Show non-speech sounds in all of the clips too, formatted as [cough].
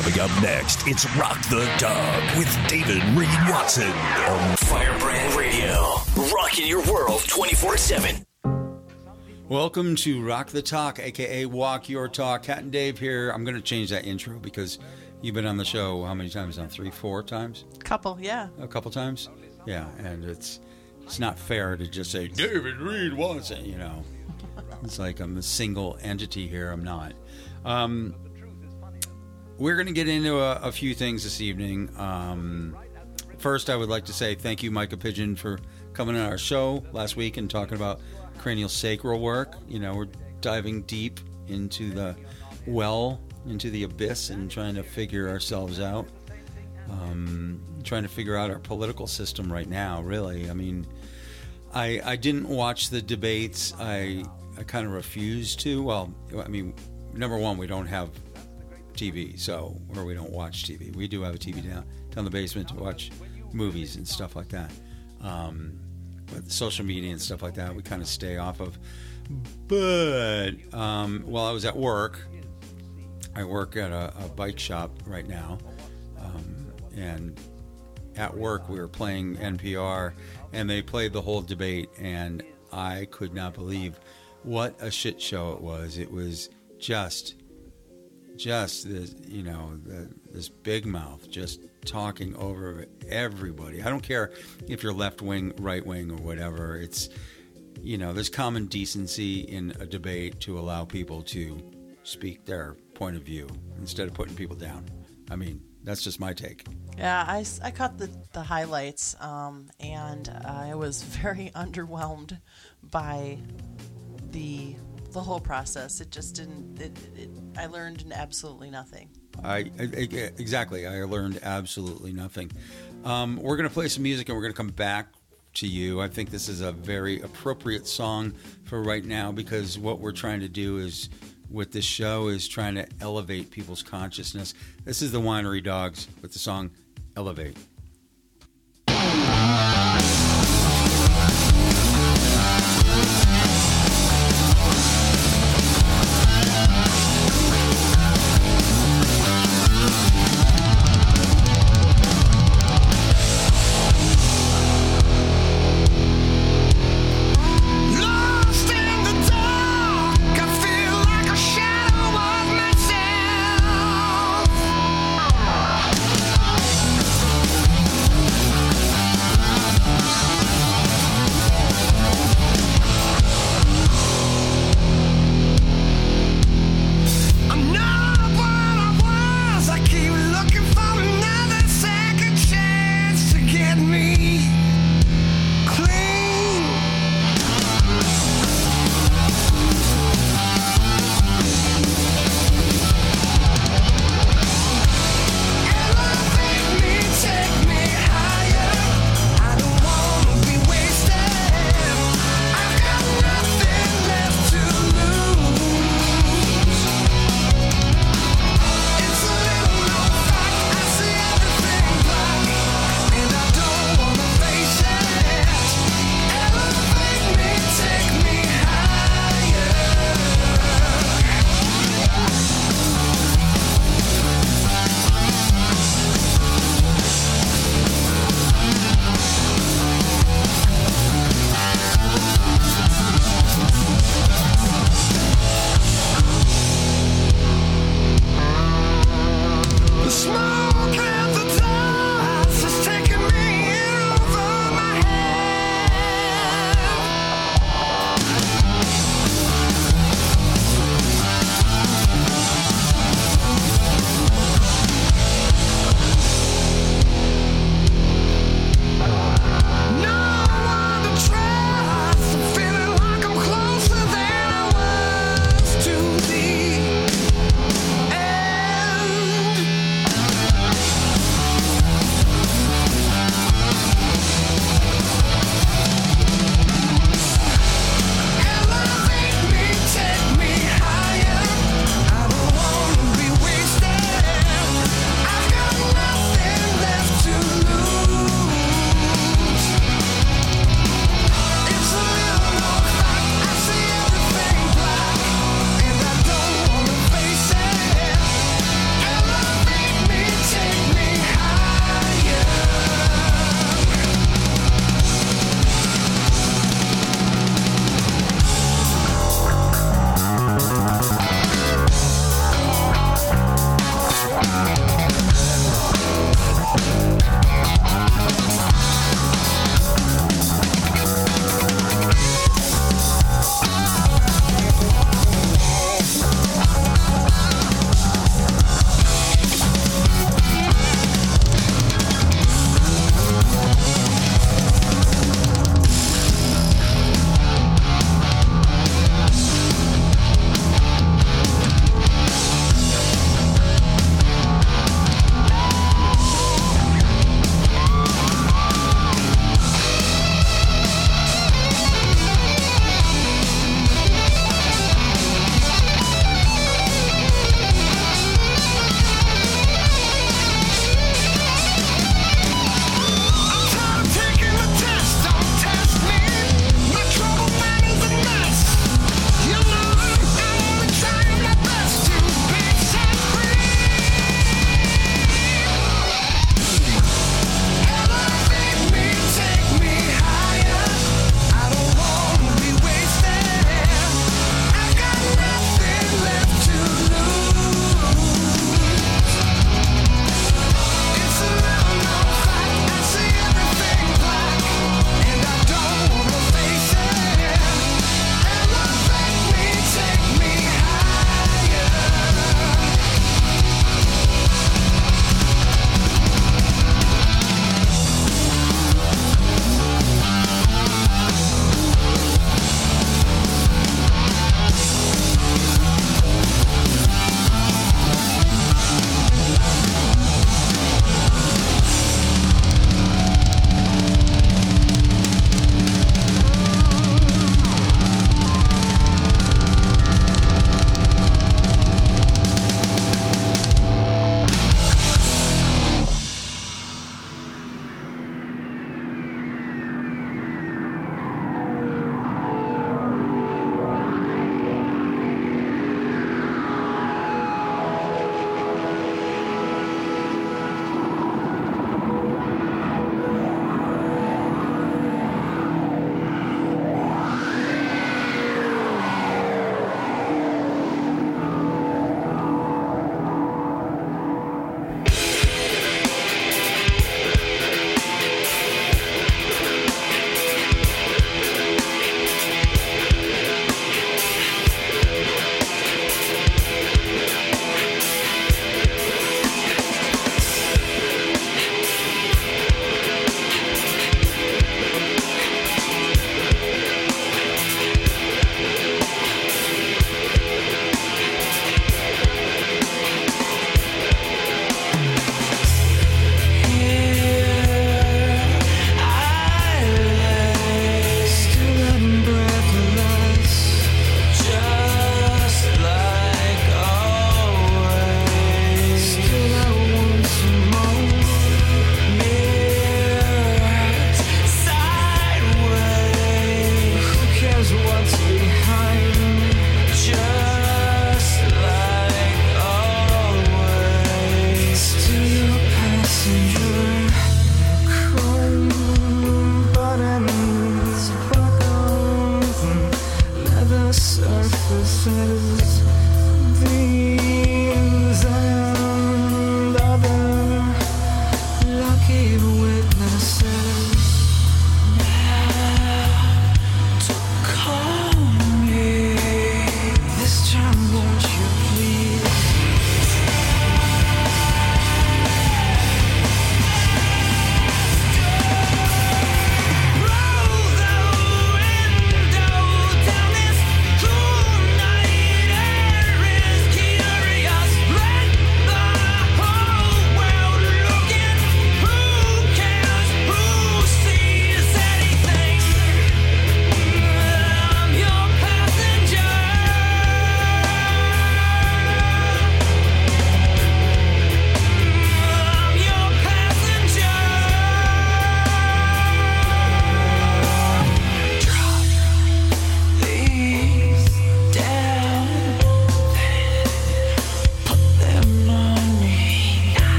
Coming up next, it's Rock the Talk with David Reed Watson on Firebrand Radio. Rocking your world 24 7. Welcome to Rock the Talk, aka Walk Your Talk. Cat and Dave here. I'm going to change that intro because you've been on the show how many times now? Three, four times? Couple, yeah. A couple times? Yeah, and it's it's not fair to just say David Reed Watson. You know, it's like I'm a single entity here. I'm not. Um, we're going to get into a, a, few things this evening. Um, first, I would like to say thank you, Micah Pigeon, for coming on our show last week and talking about cranial sacral work. You know, we're diving deep into the well, into the abyss, and trying to figure ourselves out. Um, trying to figure out our political system right now. Really, I mean, I I didn't watch the debates. I I kind of refused to. Well, I mean, number one, we don't have TV, so or we don't watch TV. We do have a TV down down the basement to watch movies and stuff like that. Um, but social media and stuff like that, we kind of stay off of. But um, while I was at work, I work at a, a bike shop right now, um, and at work we were playing NPR, and they played the whole debate, and I could not believe what a shit show it was. It was just just this, you know, the, this big mouth just talking over everybody. I don't care if you're left wing, right wing, or whatever. It's, you know, there's common decency in a debate to allow people to speak their point of view instead of putting people down. I mean, that's just my take. Yeah, I, I caught the, the highlights um, and I was [laughs] very underwhelmed by the the whole process. It just didn't. It, it, I learned absolutely nothing. I, I, exactly. I learned absolutely nothing. Um, we're going to play some music and we're going to come back to you. I think this is a very appropriate song for right now because what we're trying to do is with this show is trying to elevate people's consciousness. This is the Winery Dogs with the song Elevate.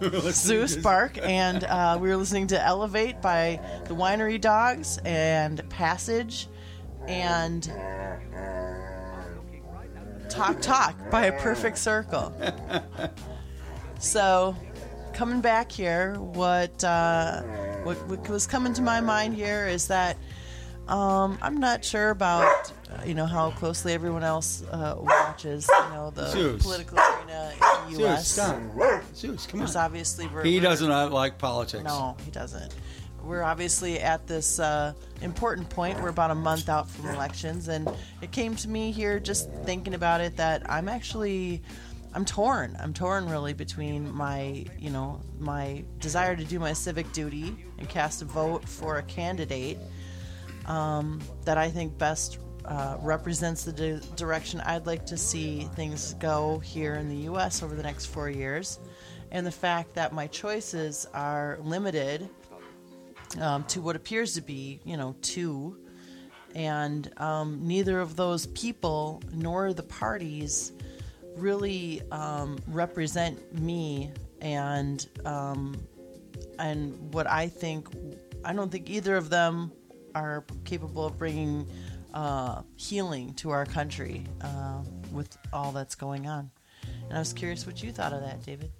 [laughs] Zeus. Bark, and uh, we were listening to Elevate by the Winery Dogs and Passive, and Talk Talk by A Perfect Circle. [laughs] so, coming back here, what, uh, what what was coming to my mind here is that um, I'm not sure about you know how closely everyone else uh, watches you know the Zeus. political arena in the Zeus, U.S. stop. Zeus, come There's on. obviously we're, He we're- does not like politics. no, he doesn't. We're obviously at this uh, important point. We're about a month out from elections, and it came to me here just thinking about it that I'm actually, I'm torn. I'm torn really between my, you know, my desire to do my civic duty and cast a vote for a candidate um, that I think best uh, represents the di- direction I'd like to see things go here in the U.S. over the next four years, and the fact that my choices are limited um, to what appears to be, you know, two, and um, neither of those people nor the parties really um, represent me and um, and what I think. I don't think either of them are capable of bringing uh, healing to our country uh, with all that's going on. And I was curious what you thought of that, David.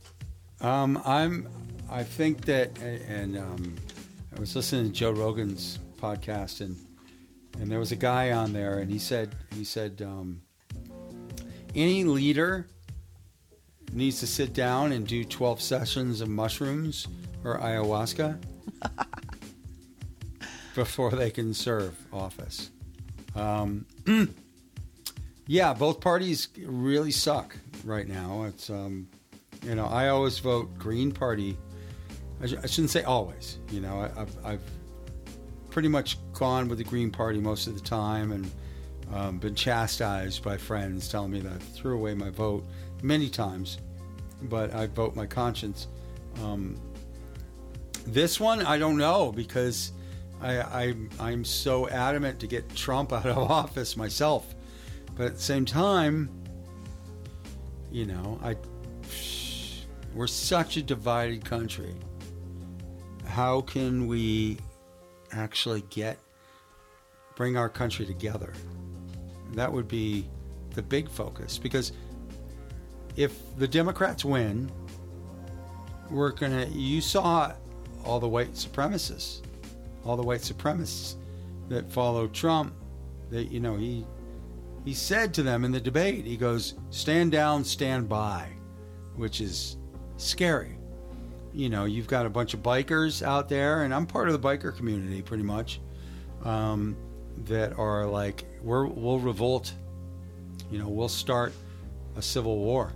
Um, I'm. I think that, and um, I was listening to Joe Rogan's podcast, and and there was a guy on there, and he said he said um, any leader needs to sit down and do 12 sessions of mushrooms or ayahuasca [laughs] before they can serve office. Um, [clears throat] yeah, both parties really suck right now. It's um, you know I always vote Green Party. I, sh- I shouldn't say always. You know I, I've, I've pretty much gone with the Green Party most of the time and um, been chastised by friends telling me that I threw away my vote many times, but I vote my conscience. Um, this one, I don't know because I, I, I'm so adamant to get Trump [laughs] out of office myself. But at the same time, you know, I we're such a divided country. How can we actually get bring our country together? That would be the big focus because if the Democrats win, we're gonna. You saw all the white supremacists, all the white supremacists that follow Trump. That you know he he said to them in the debate, he goes, "Stand down, stand by," which is scary. You know, you've got a bunch of bikers out there, and I'm part of the biker community pretty much. Um, that are like, we're, we'll revolt. You know, we'll start a civil war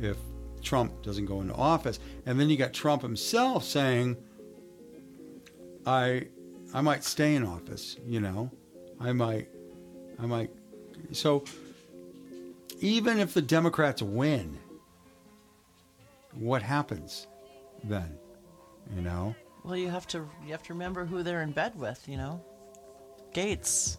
if Trump doesn't go into office. And then you got Trump himself saying, I I might stay in office, you know. I might I might so even if the Democrats win, what happens then? You know? Well, you have to you have to remember who they're in bed with. You know, Gates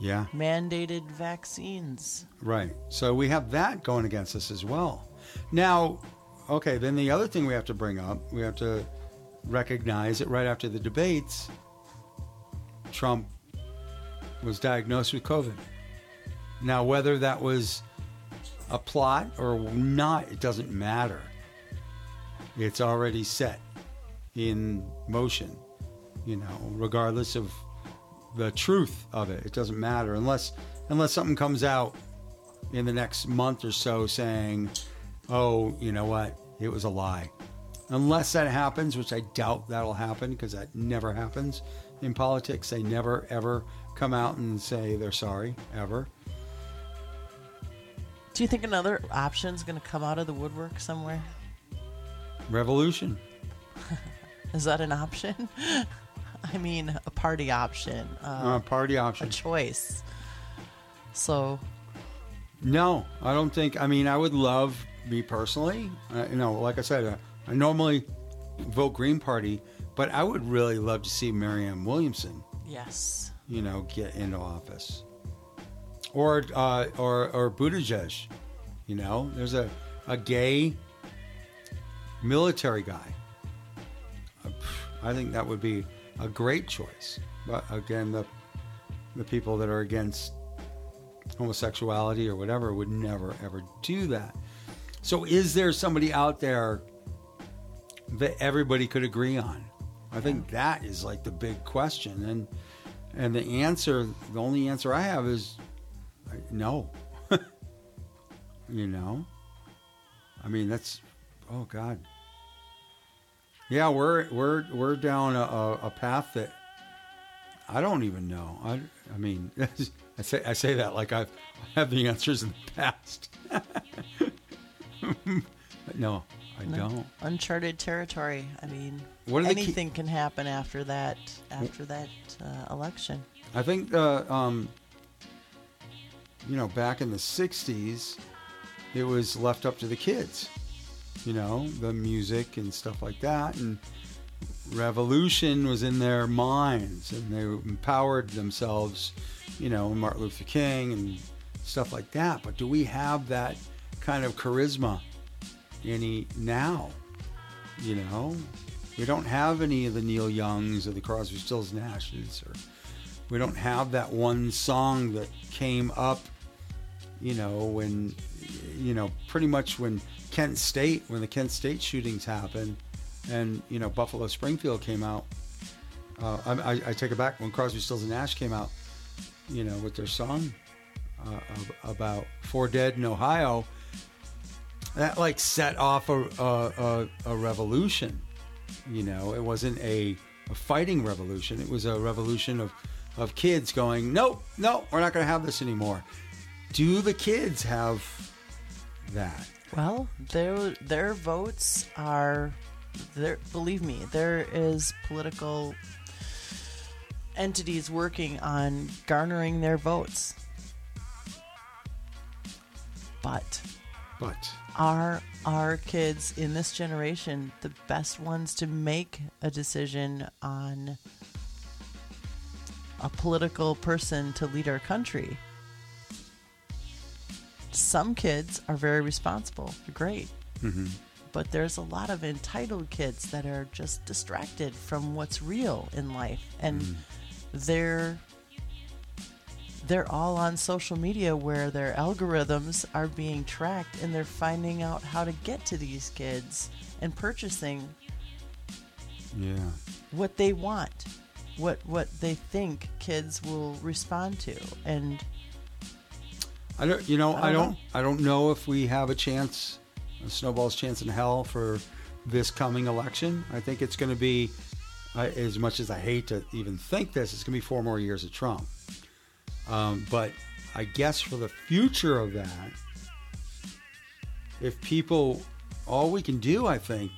Yeah. mandated vaccines. Right. So we have that going against us as well. Now, okay, then the other thing we have to bring up, we have to recognize that right after the debates, Trump was diagnosed with COVID. Now, whether that was a plot or not, it doesn't matter. It's already set in motion, you know, regardless of the truth of it. It doesn't matter unless unless something comes out in the next month or so saying, "Oh, you know what? It was a lie." Unless that happens, which I doubt that'll happen because that never happens in politics. They never ever come out and say they're sorry ever. Do you think another option is going to come out of the woodwork somewhere? Revolution. [laughs] Is that an option? [laughs] I mean, a party option, uh, Uh, party a choice. So, No, I don't think. I mean, I would love me personally. Uh, you know, like I said, uh, I normally vote Green Party, but I would really love to see Marianne Williamson, yes. you know, get into office, or uh, or or Buttigieg. You know, there's a a gay military guy. Uh, I think that would be a great choice. But again, the the people that are against homosexuality or whatever would never ever do that. So is there somebody out there that everybody could agree on? I think that is like the big question and and the answer the only answer I have is no. [laughs] you know? I mean that's oh god. Yeah, we're we're we're down a, a, path that I don't even know. I, I mean, [laughs] I say I say that like I've I have the answers in the past. [laughs] no, I don't. Uncharted territory. I mean, What are the key- anything can happen after that after that uh, election. I think uh, um, you know back in the '60s, it was left up to the kids. You know, the music and stuff like that, and revolution was in their minds, and they empowered themselves. You know, Martin Luther King and stuff like that. But do we have that kind of charisma any now? You know, we don't have any of the Neil Youngs or the Crosby, Stills, Nashes, or we don't have that one song that came up. You know, when you know, pretty much when Kent State, when the Kent State shootings happened, and you know Buffalo Springfield came out. Uh, I, I, take it back when Crosby, Stills, and Nash came out. you know, with their song uh, about four dead in Ohio, that like set off a, a, a, a revolution. You know, it wasn't a, a fighting revolution. It was a revolution of, of kids going, nope, no, we're not going to have this anymore. Do the kids have that? Well, their their votes are there. Believe me, there is political entities working on garnering their votes. But But are our kids in this generation the best ones to make a decision on a political person to lead our country? Some kids are very responsible. They're great. Mm-hmm. But there's a lot of entitled kids that are just distracted from what's real in life. And mm. they're they're all on social media where their algorithms are being tracked and they're finding out how to get to these kids and purchasing yeah, what they want what what they think kids will respond to and I don't. You know, I I don't don't. know. I don't know if we have a chance, a snowball's chance in hell for this coming election. I think it's going to be, I as much as I hate to even think this, it's going to be four more years of Trump. Um, but I guess for the future of that, if people, all we can do, I think,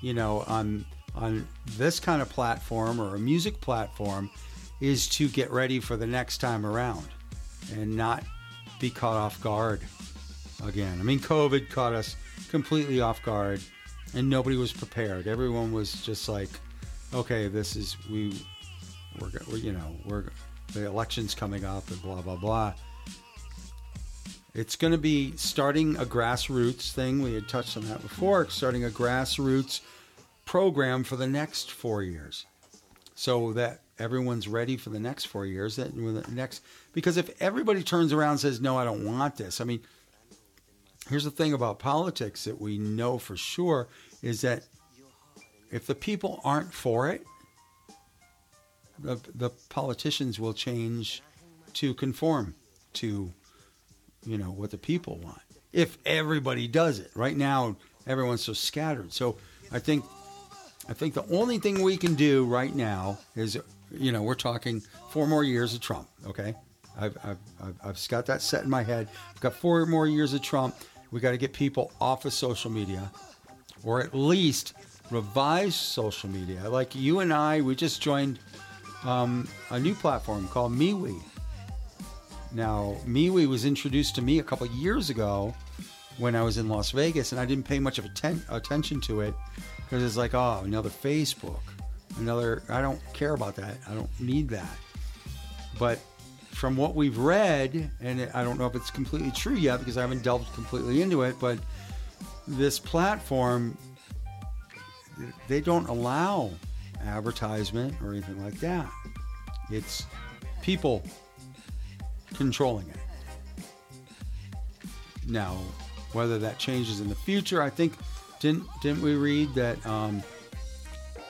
you know, on on this kind of platform or a music platform, is to get ready for the next time around, and not be caught off guard again. I mean, COVID caught us completely off guard, and nobody was prepared. Everyone was just like, "Okay, this is we, we're, we're you know we're the election's coming up and blah blah blah." It's going to be starting a grassroots thing. We had touched on that before. Starting a grassroots program for the next four years, so that everyone's ready for the next four years. That the next because if everybody turns around and says, "No, I don't want this," I mean, here's the thing about politics that we know for sure is that if the people aren't for it, the the politicians will change to conform to you know what the people want. If everybody does it, right now everyone's so scattered. So I think I think the only thing we can do right now is you know we're talking four more years of Trump. Okay, I've I've I've, I've got that set in my head. I've got four more years of Trump. We got to get people off of social media, or at least revise social media. Like you and I, we just joined um, a new platform called MeWe. Now, MeWe was introduced to me a couple years ago when I was in Las Vegas, and I didn't pay much of atten- attention to it because it's like, oh, another Facebook, another. I don't care about that. I don't need that. But from what we've read, and I don't know if it's completely true yet because I haven't delved completely into it, but this platform, they don't allow advertisement or anything like that. It's people controlling it. Now, whether that changes in the future, I think didn't didn't we read that um,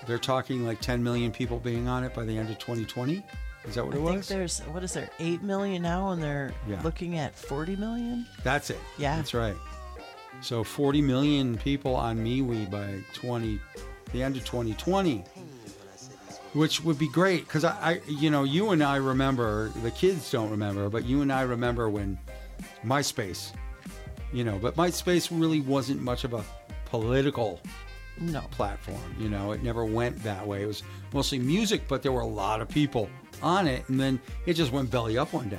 they're talking like 10 million people being on it by the end of 2020? Is that what I it think was? there's what is there eight million now, and they're Yeah. looking at forty million. That's it. Yeah. That's right. So 40 million people on MeWe by 20, the end of 2020, which would be great because I, I, you know, you and I remember, the kids don't remember, but you and I remember when MySpace, you know, but MySpace really wasn't much of a political No, platform. You know, it never went that way. It was mostly music, but there were a lot of people on it, and then it just went belly up one day.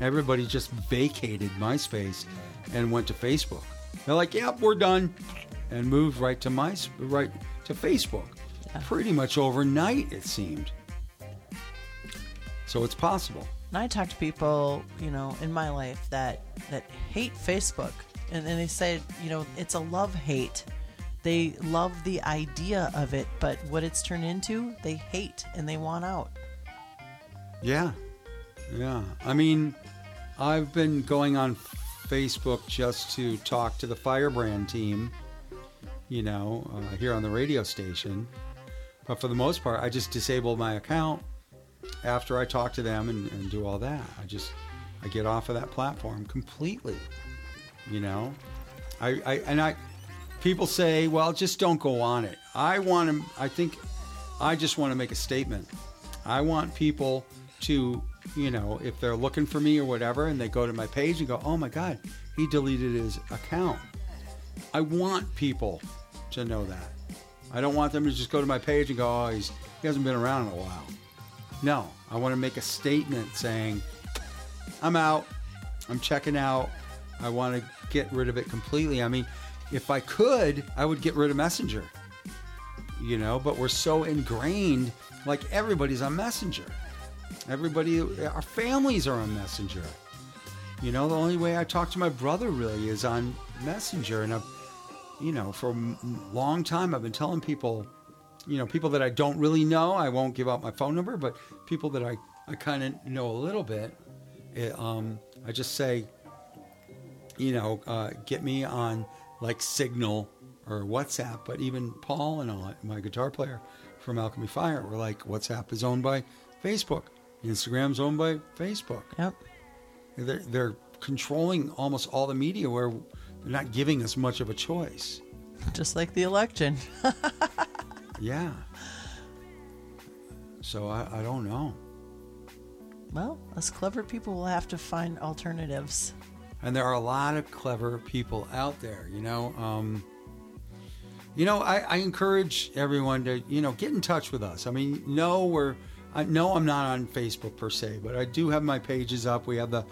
Everybody just vacated MySpace and went to Facebook. They're like, "Yep, we're done," and moved right to my right to Facebook. Pretty much overnight, it seemed. So it's possible. and I talk to people, you know, in my life that that hate Facebook, and then they say, you know, it's a love hate. They love the idea of it, but what it's turned into, they hate and they want out. Yeah. Yeah. I mean, I've been going on Facebook just to talk to the Firebrand team, you know, uh, here on the radio station. But for the most part, I just disable my account after I talk to them and, and do all that. I just I get off of that platform completely. You know, I, I and I people say, well, just don't go on it. I want to. I think I just want to make a statement. I want people to, you know, if they're looking for me or whatever, and they go to my page and go, oh my God, he deleted his account. I want people to know that. I don't want them to just go to my page and go, oh, he's, he hasn't been around in a while. No, I want to make a statement saying, I'm out. I'm checking out. I want to get rid of it completely. I mean, if I could, I would get rid of Messenger. You know, but we're so ingrained, like everybody's on Messenger. Everybody, our families are on Messenger. You know, the only way I talk to my brother really is on Messenger. And I've, you know, for a long time, I've been telling people, you know, people that I don't really know, I won't give out my phone number, but people that I, I kind of know a little bit, it, um, I just say, you know, uh, get me on like Signal or WhatsApp. But even Paul and all, my guitar player from Alchemy Fire, were like, WhatsApp is owned by Facebook, Instagram's owned by Facebook. Yep. They're, they're controlling almost all the media where they're not giving us much of a choice. Just like the election. [laughs] Yeah. So I, I don't know. Well, us clever people will have to find alternatives. and there are a lot of clever people out there you know um, you know I, I encourage everyone to you know get in touch with us i mean no we're i know i'm not on facebook per se but i do have my pages up we have the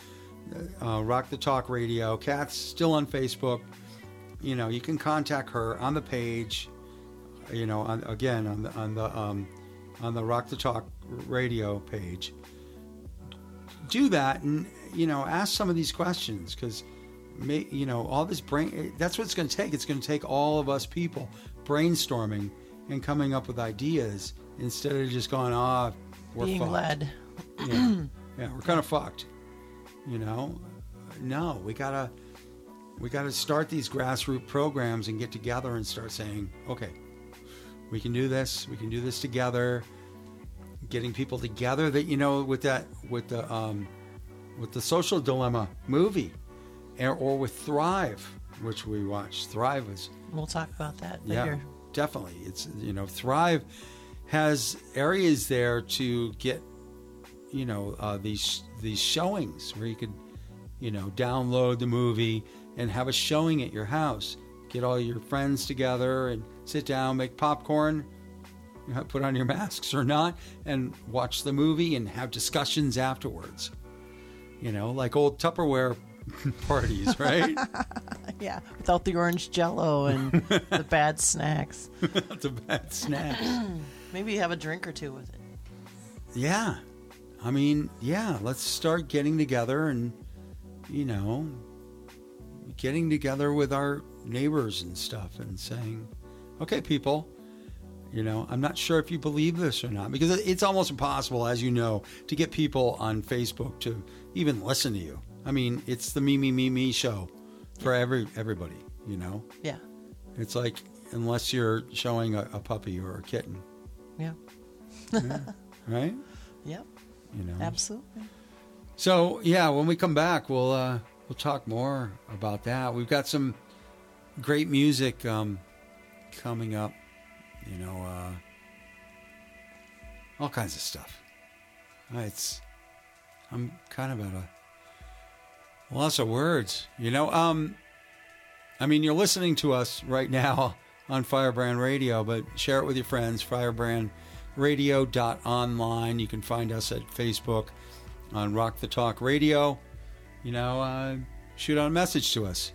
uh, rock the talk radio. Kat's still on facebook. You know you can contact her on the page you know on, again on the on the um, on the rock the talk radio page. Do that and you know ask some of these questions because you know all this brain that's what it's going to take. It's going to take all of us people brainstorming and coming up with ideas instead of just going ah we're Being fucked. led. yeah, yeah we're kind of fucked you know? No we gotta we gotta start these grassroots programs and get together and start saying okay we can do this we can do this together. Getting people together that you know with that with the um with the social dilemma movie or, or with thrive which we watched. Thrive was We'll talk about that yeah definitely. It's you know thrive has areas there to get you know uh, these these showings where you could you know download the movie and have a showing at your house get all your friends together and sit down make popcorn you know, put on your masks or not and watch the movie and have discussions afterwards you know like old tupperware [laughs] parties right [laughs] Yeah, without the orange jello and the [laughs] bad snacks. a bad snack [clears throat] Maybe have a drink or two with it. Yeah. I mean, yeah, let's start getting together and, you know, getting together with our neighbors and stuff and saying, okay, people, you know, I'm not sure if you believe this or not because it's almost impossible, as you know, to get people on Facebook to even listen to you. I mean, it's the me, me, me, me show for every everybody, you know? Yeah, It's like, unless you're showing a, a puppy or a kitten, yeah, [laughs] right? yep, You know? absolutely. So yeah, when we come back, we'll uh, we'll talk more about that. We've got some great music um, coming up. You know, uh, all kinds of stuff. Uh, It's I'm kind of at a loss of words. You know, um, I mean, you're listening to us right now [laughs] on Firebrand Radio, but share it with your friends. Firebrandradio.online. You can find us at Facebook on Rock the Talk Radio. You know, uh, shoot out a message to us.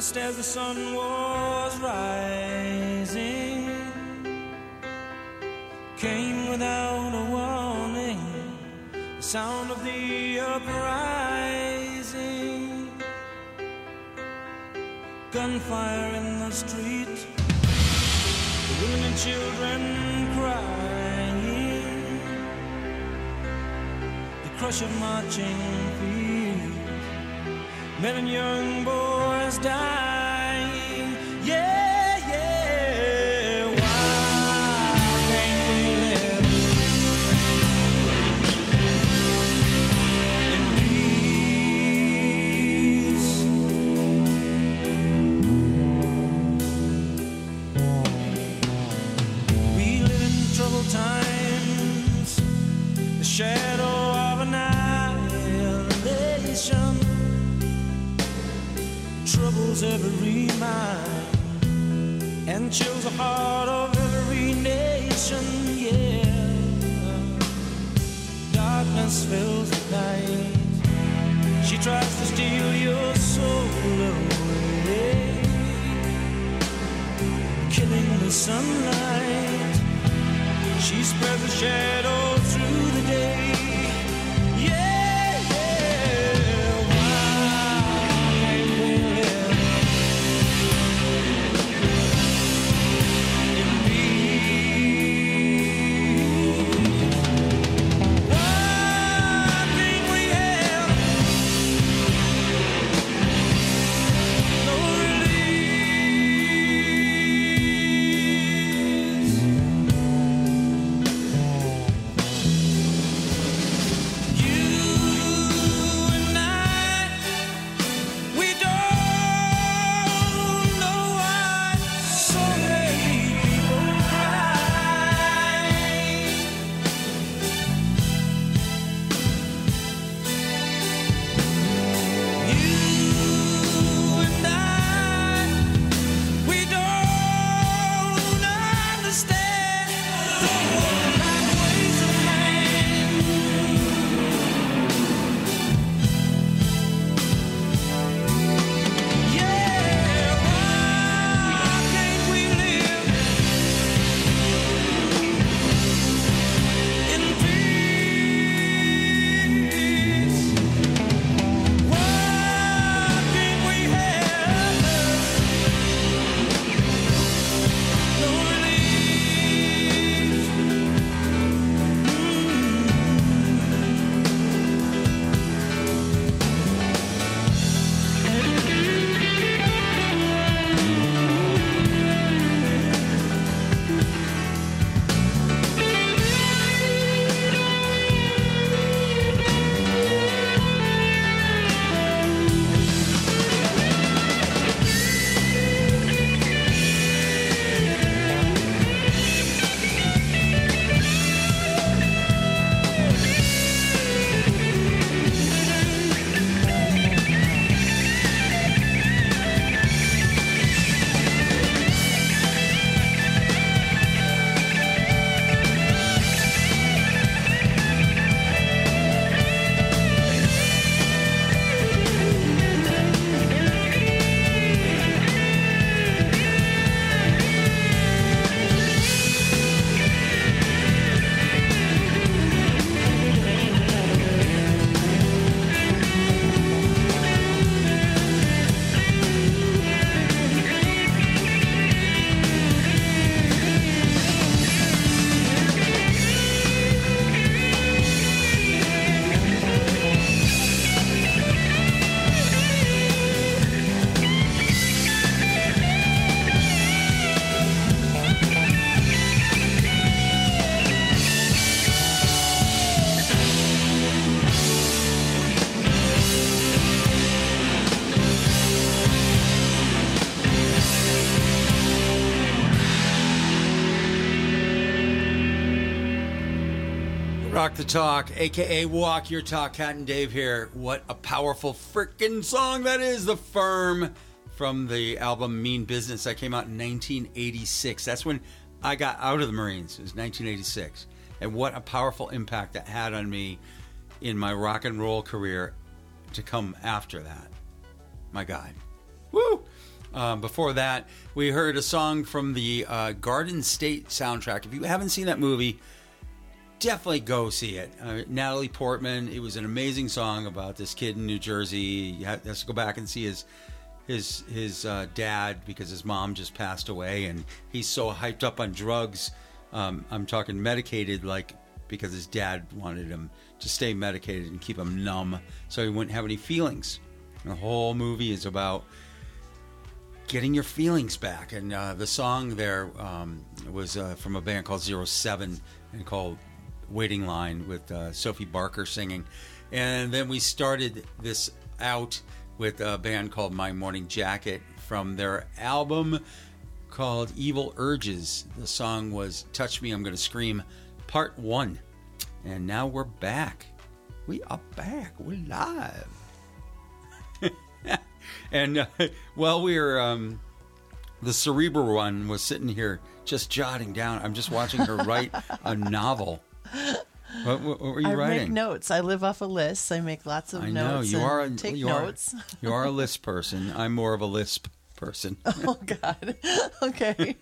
Just as the sun was rising, came without a warning the sound of the uprising, gunfire in the street, women and children crying, the crush of marching feet men and young boys dying. The heart of every nation. Yeah, darkness fills the night. She tries to steal your soul away, killing the sunlight. She spreads a shadow the Talk, aka Walk Your Talk. Cat and Dave here. What a powerful freaking song that is. The Firm from the album Mean Business that came out in 1986. That's when I got out of the Marines. It was 1986. And what a powerful impact that had on me in my rock and roll career to come after that. My God. Woo! Um, before that, we heard a song from the uh, Garden State soundtrack. If you haven't seen that movie, definitely go see it. Uh, Natalie Portman. It was an amazing song about this kid in New Jersey. He has to go back and see his his his uh, dad because his mom just passed away, and he's so hyped up on drugs. Um, I'm talking medicated, like because his dad wanted him to stay medicated and keep him numb, so he wouldn't have any feelings. And the whole movie is about getting your feelings back. And uh, the song there um, was uh, from a band called Zero Seven and called Waiting Line with uh, Sophie Barker singing. And then we started this out with a band called My Morning Jacket from their album called Evil Urges. The song was Touch Me, I'm Gonna Scream, Part One. And now we're back. We are back. We're live. [laughs] and uh, while we were, um, the cerebral one was sitting here just jotting down. I'm just watching her write a [laughs] novel. [laughs] What, what, what were you I writing? make notes. I live off of lists. I make lots of I know notes. you are. A, take you notes. Are, you are a list [laughs] person. I'm more of a lisp person. [laughs] oh God. okay.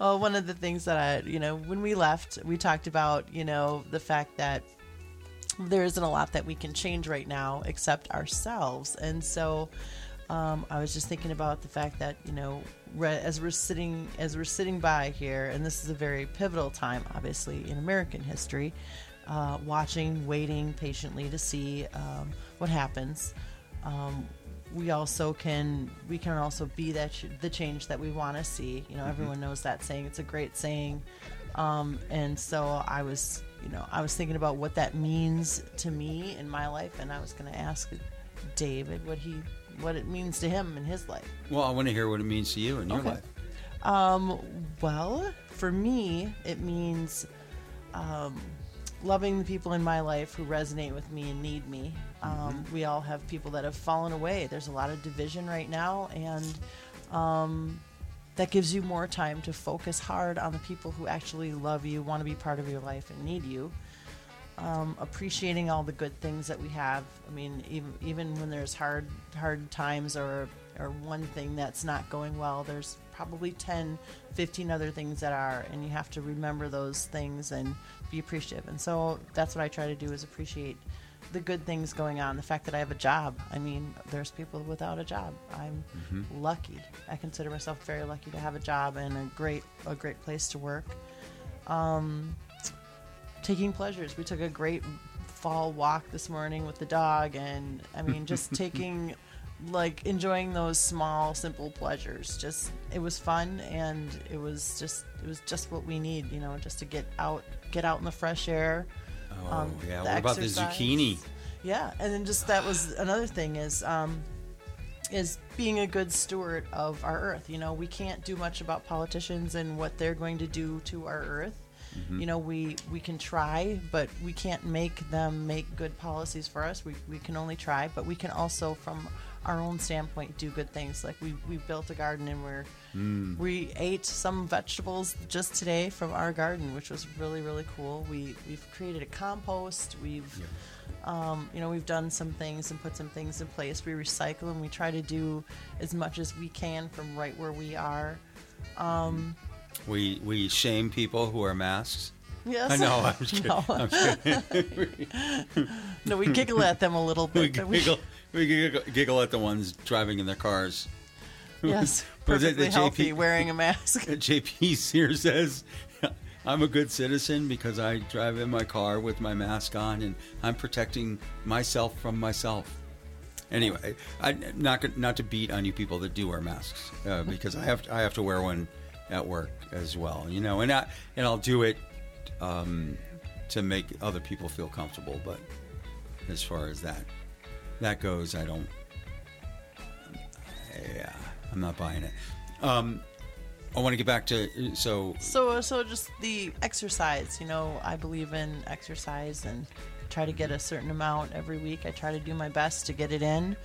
well, one of the things that I, you know, when we left, we talked about, you know, the fact that there isn't a lot that we can change right now except ourselves, and so um, I was just thinking about the fact that you know, as we're sitting as we're sitting by here, and this is a very pivotal time, obviously in American history, uh, watching, waiting patiently to see um, what happens. Um, we also can we can also be that ch- the change that we want to see. You know, everyone knows that saying. It's a great saying, um, and so I was, you know, I was thinking about what that means to me in my life, and I was going to ask David what he what it means to him in his life. well, I want to hear what it means to you in your Okay. life. Um, well, for me, it means um, loving the people in my life who resonate with me and need me. Um, We all have people that have fallen away. There's a lot of division right now, and um, that gives you more time to focus hard on the people who actually love you, want to be part of your life, and need you. Um, appreciating all the good things that we have. I mean, even even when there's hard hard times or or one thing that's not going well, there's probably 10, 15 other things that are, and you have to remember those things and be appreciative. And so that's what I try to do is appreciate the good things going on. The fact that I have a job. I mean, there's people without a job. I'm lucky. I consider myself very lucky to have a job and a great a great place to work taking pleasures. We took a great fall walk this morning with the dog, and I mean, just [laughs] taking, like, enjoying those small, simple pleasures. Just it was fun, and it was just it was just what we need, you know, just to get out, get out in the fresh air. Oh, um, yeah. What about the zucchini? Yeah, and then just that was another thing is um, is being a good steward of our earth. You know, we can't do much about politicians and what they're going to do to our earth. Mm-hmm. You know, we we can try, but we can't make them make good policies for us. We we can only try, but we can also, from our own standpoint, do good things. Like we we built a garden and we're mm. we ate some vegetables just today from our garden, which was really really cool. We we've created a compost. We've um, you know, we've done some things and put some things in place. We recycle and we try to do as much as we can from right where we are. Um, mm-hmm. We we shame people who wear masks. Yes. I know. I'm just [laughs] kidding. no. I'm kidding. [laughs] no, we giggle at them a little bit. we- giggle, we giggle, giggle at the ones driving in their cars. yes, [laughs] Was it the perfectly healthy, JP wearing a mask. JP here says, I'm a good citizen because I drive in my car with my mask on and I'm protecting myself from myself. Anyway, I not not to beat on you people that do wear masks uh, because I have I have to wear one at work as well, you know, and I and I'll do it um, to make other people feel comfortable. But as far as that that goes, I don't. Yeah, I'm not buying it. Um, I want to get back to so So, so just the exercise. You know, I believe in exercise and try to get a certain amount every week. I try to do my best to get it in,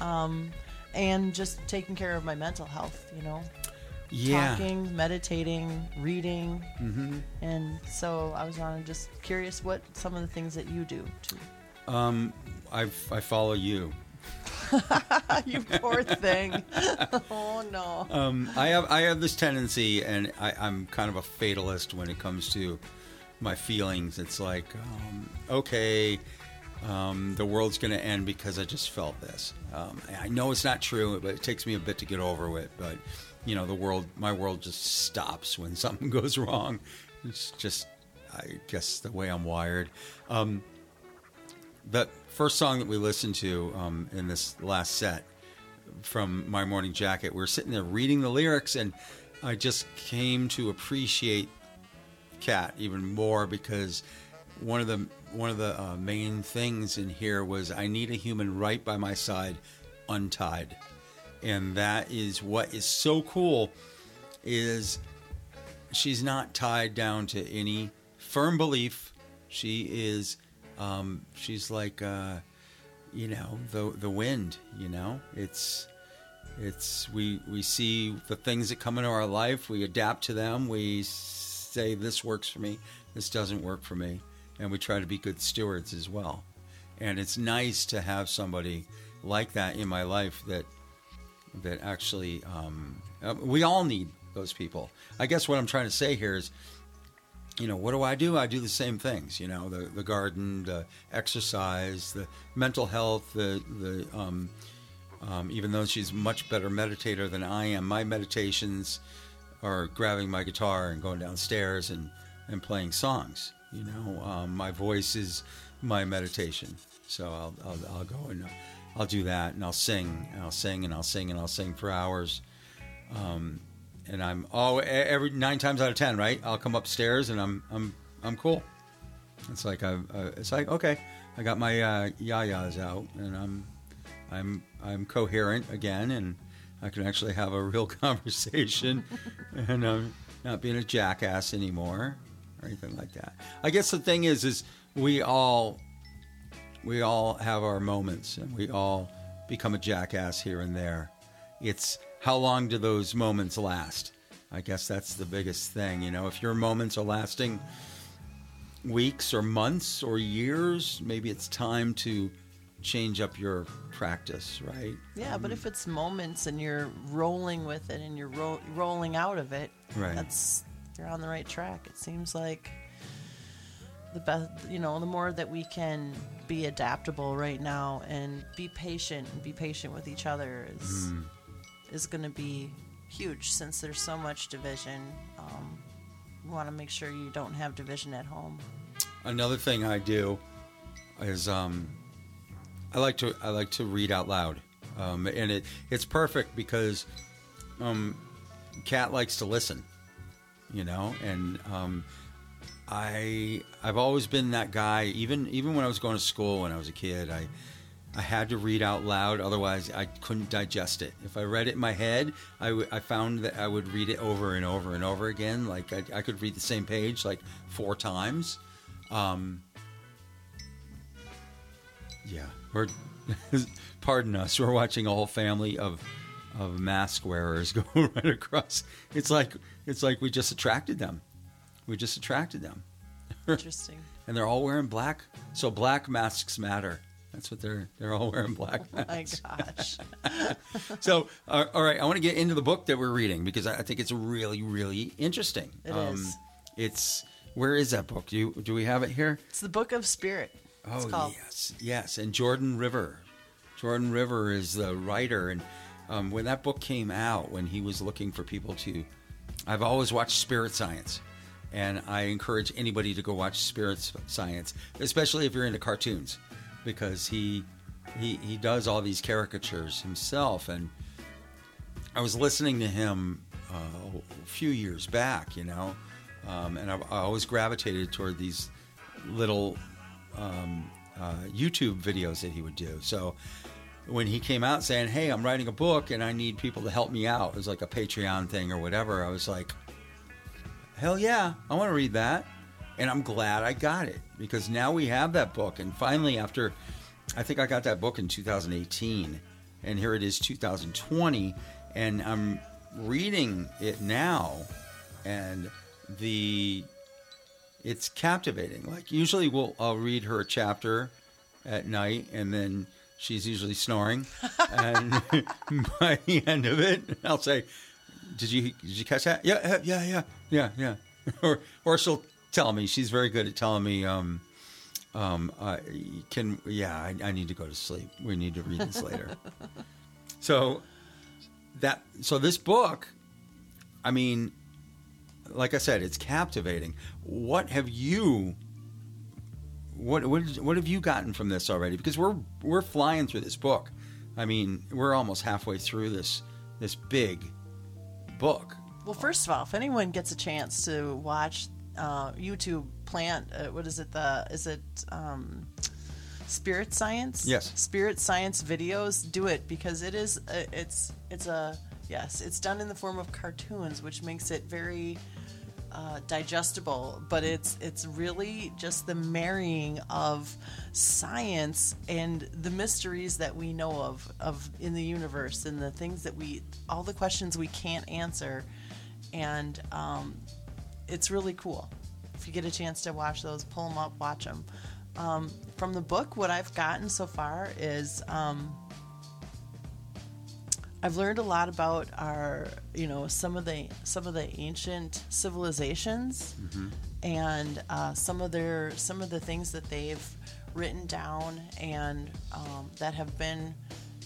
um, and just taking care of my mental health. You know, yeah. talking, meditating, reading, mm-hmm. and so I was on just curious what some of the things that you do. too. Um, I I follow you [laughs] you poor thing. [laughs] oh no. Um, I have I have this tendency, and I, I'm kind of a fatalist when it comes to my feelings. It's like, um, okay, um, the world's going to end because I just felt this. Um, I know it's not true, but it takes me a bit to get over it. But you know, the world, my world, just stops when [laughs] something goes wrong. It's just, I guess, the way I'm wired. Um, the first song that we listened to um, in this last set from My Morning Jacket, we were sitting there reading the lyrics, and I just came to appreciate Cat even more because one of the one of the uh, main things in here was I need a human right by my side, untied, and that is what is so cool. Is she's not tied down to any firm belief. She is, um, she's like, uh, you know, the the wind. You know, it's it's we we see the things that come into our life. We adapt to them. We say this works for me. This doesn't work for me, and we try to be good stewards as well. And it's nice to have somebody like that in my life that that actually um, uh, we all need those people. I guess what I'm trying to say here is, you know, what do I do? I do the same things. You know, the the garden, the exercise, the mental health, the the um, um, even though she's much better meditator than I am, my meditations are grabbing my guitar and going downstairs and, and playing songs. You know, um, my voice is my meditation. So I'll, I'll, I'll go and I'll do that and I'll sing and I'll sing and I'll sing and I'll sing for hours. Um, and I'm e- every nine times out of ten, right? I'll come upstairs and I'm I'm I'm cool. It's like I uh, it's like okay, I got my uh, yayas out and I'm I'm I'm coherent again, and I can actually have a real [laughs] conversation, [laughs] and I'm not being a jackass anymore or anything like that. I guess the thing is, is we all we all have our moments, and we all become a jackass here and there. It's how long do those moments last? I guess that's the biggest thing. You know, if your moments are lasting weeks or months or years, maybe it's time to change up your practice, right? Yeah, but um, if it's moments and you're rolling with it and you're ro- rolling out of it, Right. that's you're on the right track. It seems like the best, you know, the more that we can be adaptable right now and be patient and be patient with each other is Mm. is going to be huge since there's so much division. Um, we want to make sure you don't have division at home. Another thing I do is um, I like to I like to read out loud, um, and it it's perfect because um, Kat likes to listen, you know, and um, I I've always been that guy. Even even when I was going to school when I was a kid, I I had to read out loud, otherwise I couldn't digest it. If I read it in my head, I, w- I found that I would read it over and over and over again. Like I, I could read the same page like four times. Um, yeah, we're [laughs] pardon us. We're watching a whole family of of mask wearers [laughs] go right across. It's like it's like we just attracted them. We just attracted them, [laughs] Interesting. and they're all wearing black. So black masks matter. That's what they're they're all wearing black My masks. gosh. [laughs] So uh, all right, I want to get into the book that we're reading because I I think it's really really interesting. It It is. It's where is that book? Do you do we have it here? It's the Book of Spirit. It's Oh called. yes, yes. And Jordan River, Jordan River is the writer, and um, when that book came out, when he was looking for people to, I've always watched Spirit Science, and I encourage anybody to go watch Spirit Science, especially if you're into cartoons, because he he he does all these caricatures himself, and I was listening to him uh, a few years back, you know, um, and I've, I always gravitated toward these little um, uh, YouTube videos that he would do. So when he came out saying, "Hey, I'm writing a book and I need people to help me out," it was like a Patreon thing or whatever. I was like, "Hell yeah, I want to read that," and I'm glad I got it because now we have that book. And finally, after I think I got that book in 2018, and here it is 2020, and I'm reading it now, and the it's captivating. Like usually, we'll I'll read her a chapter at night, and then she's usually snoring, [laughs] and [laughs] by the end of it, I'll say, "Did you did you catch that? Yeah, yeah, yeah, yeah, yeah." [laughs] or or she'll tell me. She's very good at telling me. Um, um, uh, can yeah, I, I need to go to sleep. We need to read this later. [laughs] so that so this book, I mean, like I said, it's captivating. What have you? What what what have you gotten from this already? Because we're we're flying through this book. I mean, we're almost halfway through this this big book. Well, first of all, if anyone gets a chance to watch uh, YouTube plant, uh, what is it? The is it um, Spirit Science? Yes. Spirit Science videos. Do it because it is. Uh, it's it's a yes. It's done in the form of cartoons, which makes it very uh, digestible. But it's it's really just the marrying of science and the mysteries that we know of of in the universe and the things that we all the questions we can't answer and um, it's really cool. If you get a chance to watch those, pull them up, watch them. Um, from the book, what I've gotten so far is um, I've learned a lot about our, you know, some of the some of the ancient civilizations and uh, some of their some of the things that they've written down and um, that have been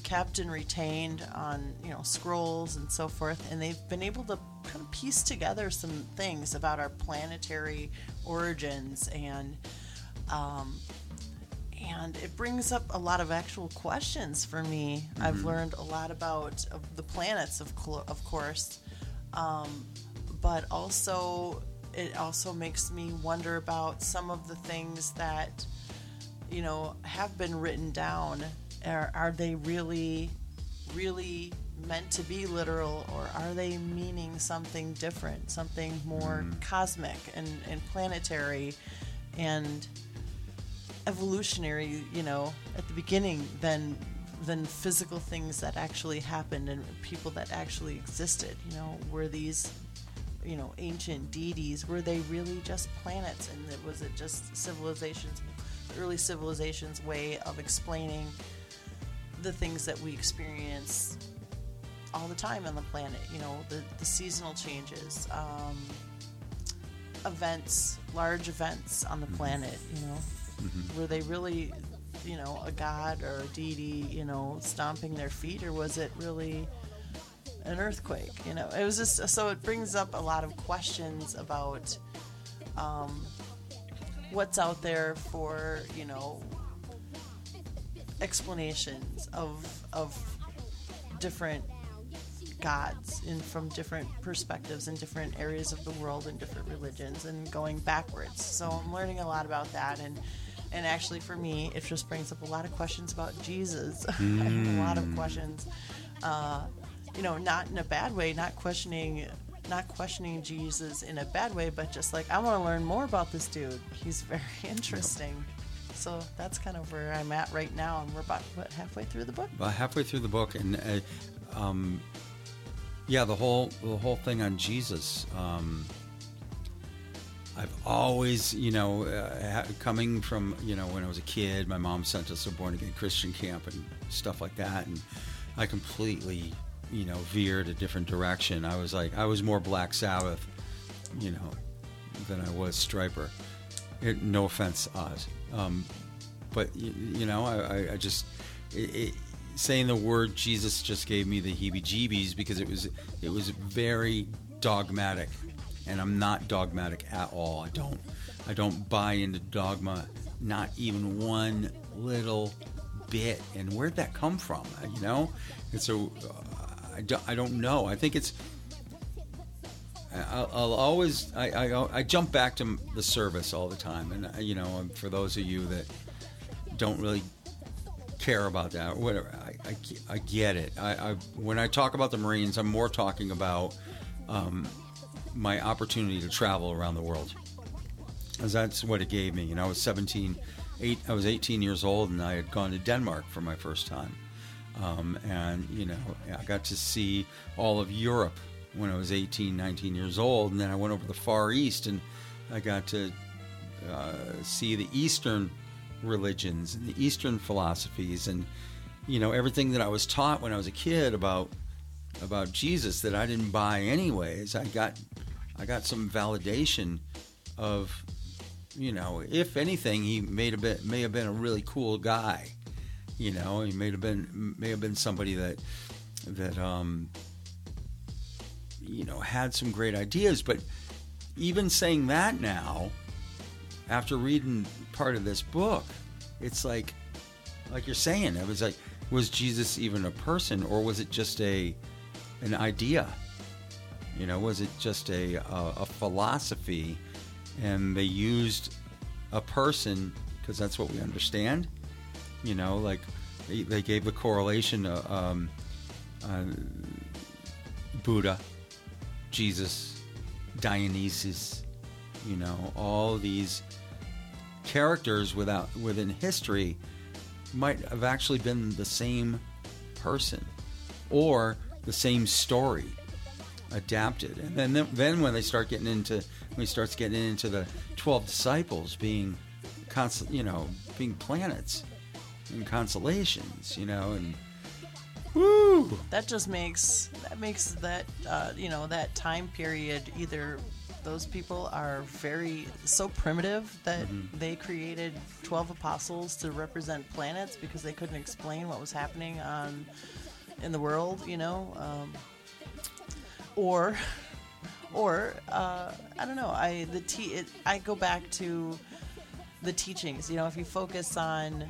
kept and retained on you know scrolls and so forth. And they've been able to kind of piece together some things about our planetary origins and um, and it brings up a lot of actual questions for me. I've learned a lot about of the planets, of clo- of course, um, but also it also makes me wonder about some of the things that you know have been written down. Are, are they really, really meant to be literal, or are they meaning something different, something more cosmic and, and planetary, and evolutionary, you know, at the beginning than than physical things that actually happened and people that actually existed. You know, were these, you know, ancient deities? Were they really just planets? And it, was it just civilizations, early civilizations' way of explaining the things that we experience all the time on the planet? You know, the the seasonal changes. Um, events large events on the planet you know were they really you know a god or a deity you know stomping their feet or was it really an earthquake you know it was just so it brings up a lot of questions about um, what's out there for you know explanations of of different gods in from different perspectives in different areas of the world and different religions and going backwards. So I'm learning a lot about that and and actually for me it just brings up a lot of questions about Jesus. Have [laughs] a lot of questions. Uh, you know, not in a bad way, not questioning not questioning Jesus in a bad way, but just like I want to learn more about this dude. He's very [laughs] interesting. So that's kind of where I'm at right now, and we're about what halfway through the book. About halfway through the book, and uh, um, yeah, the whole the whole thing on Jesus. Um, I've always, you know, uh, coming from, you know, when I was a kid, my mom sent us to born again Christian camp and stuff like that, and I completely, you know, veered a different direction. I was like, I was more Black Sabbath, you know, than I was Stryper. It, no offense, Oz, um, but you, you know, I, I, just it, it, saying the word Jesus just gave me the heebie-jeebies because it was it was very dogmatic, and I'm not dogmatic at all. I don't I don't buy into dogma, not even one little bit. And where'd that come from? Uh, You know, and so uh, I, don't, I don't know. I think it's I'll, I'll always I, I I jump back to the service all the time, and uh, you know, um, for those of you that don't really care about that, or whatever, I, I, I get it. I, I when I talk about the Marines, I'm more talking about um, my opportunity to travel around the world, because that's what it gave me. You know, I was 17, eight, I was 18 years old, and I had gone to Denmark for my first time, um, and you know, I got to see all of Europe when I was 18, 19 years old, and then I went over the Far East, and I got to uh, see the Eastern religions and the Eastern philosophies, and you know, everything that I was taught when I was a kid about about Jesus that I didn't buy anyways. I got I got some validation of you know, if anything, he may have been may have been a really cool guy. You know, he may have been may have been somebody that that um you know had some great ideas, but even saying that now, after reading part of this book, it's like like you're saying, it was like was Jesus even a person or was it just a an idea? You know, was it just a a, a philosophy and they used a person because that's what we understand. You know, like they, they gave the correlation of um, uh, Buddha, Jesus, Dionysus. You know, all these characters without within history might have actually been the same person or the same story adapted. And then then when they start getting into when he starts getting into the twelve disciples being constant, you know, being planets and constellations, you know, and woo, that just makes that makes that uh, you know that time period either those people are very so primitive that they created 12 apostles to represent planets because they couldn't explain what was happening on in the world you know um, or or uh, i don't know i the te- it, i go back to the teachings you know if you focus on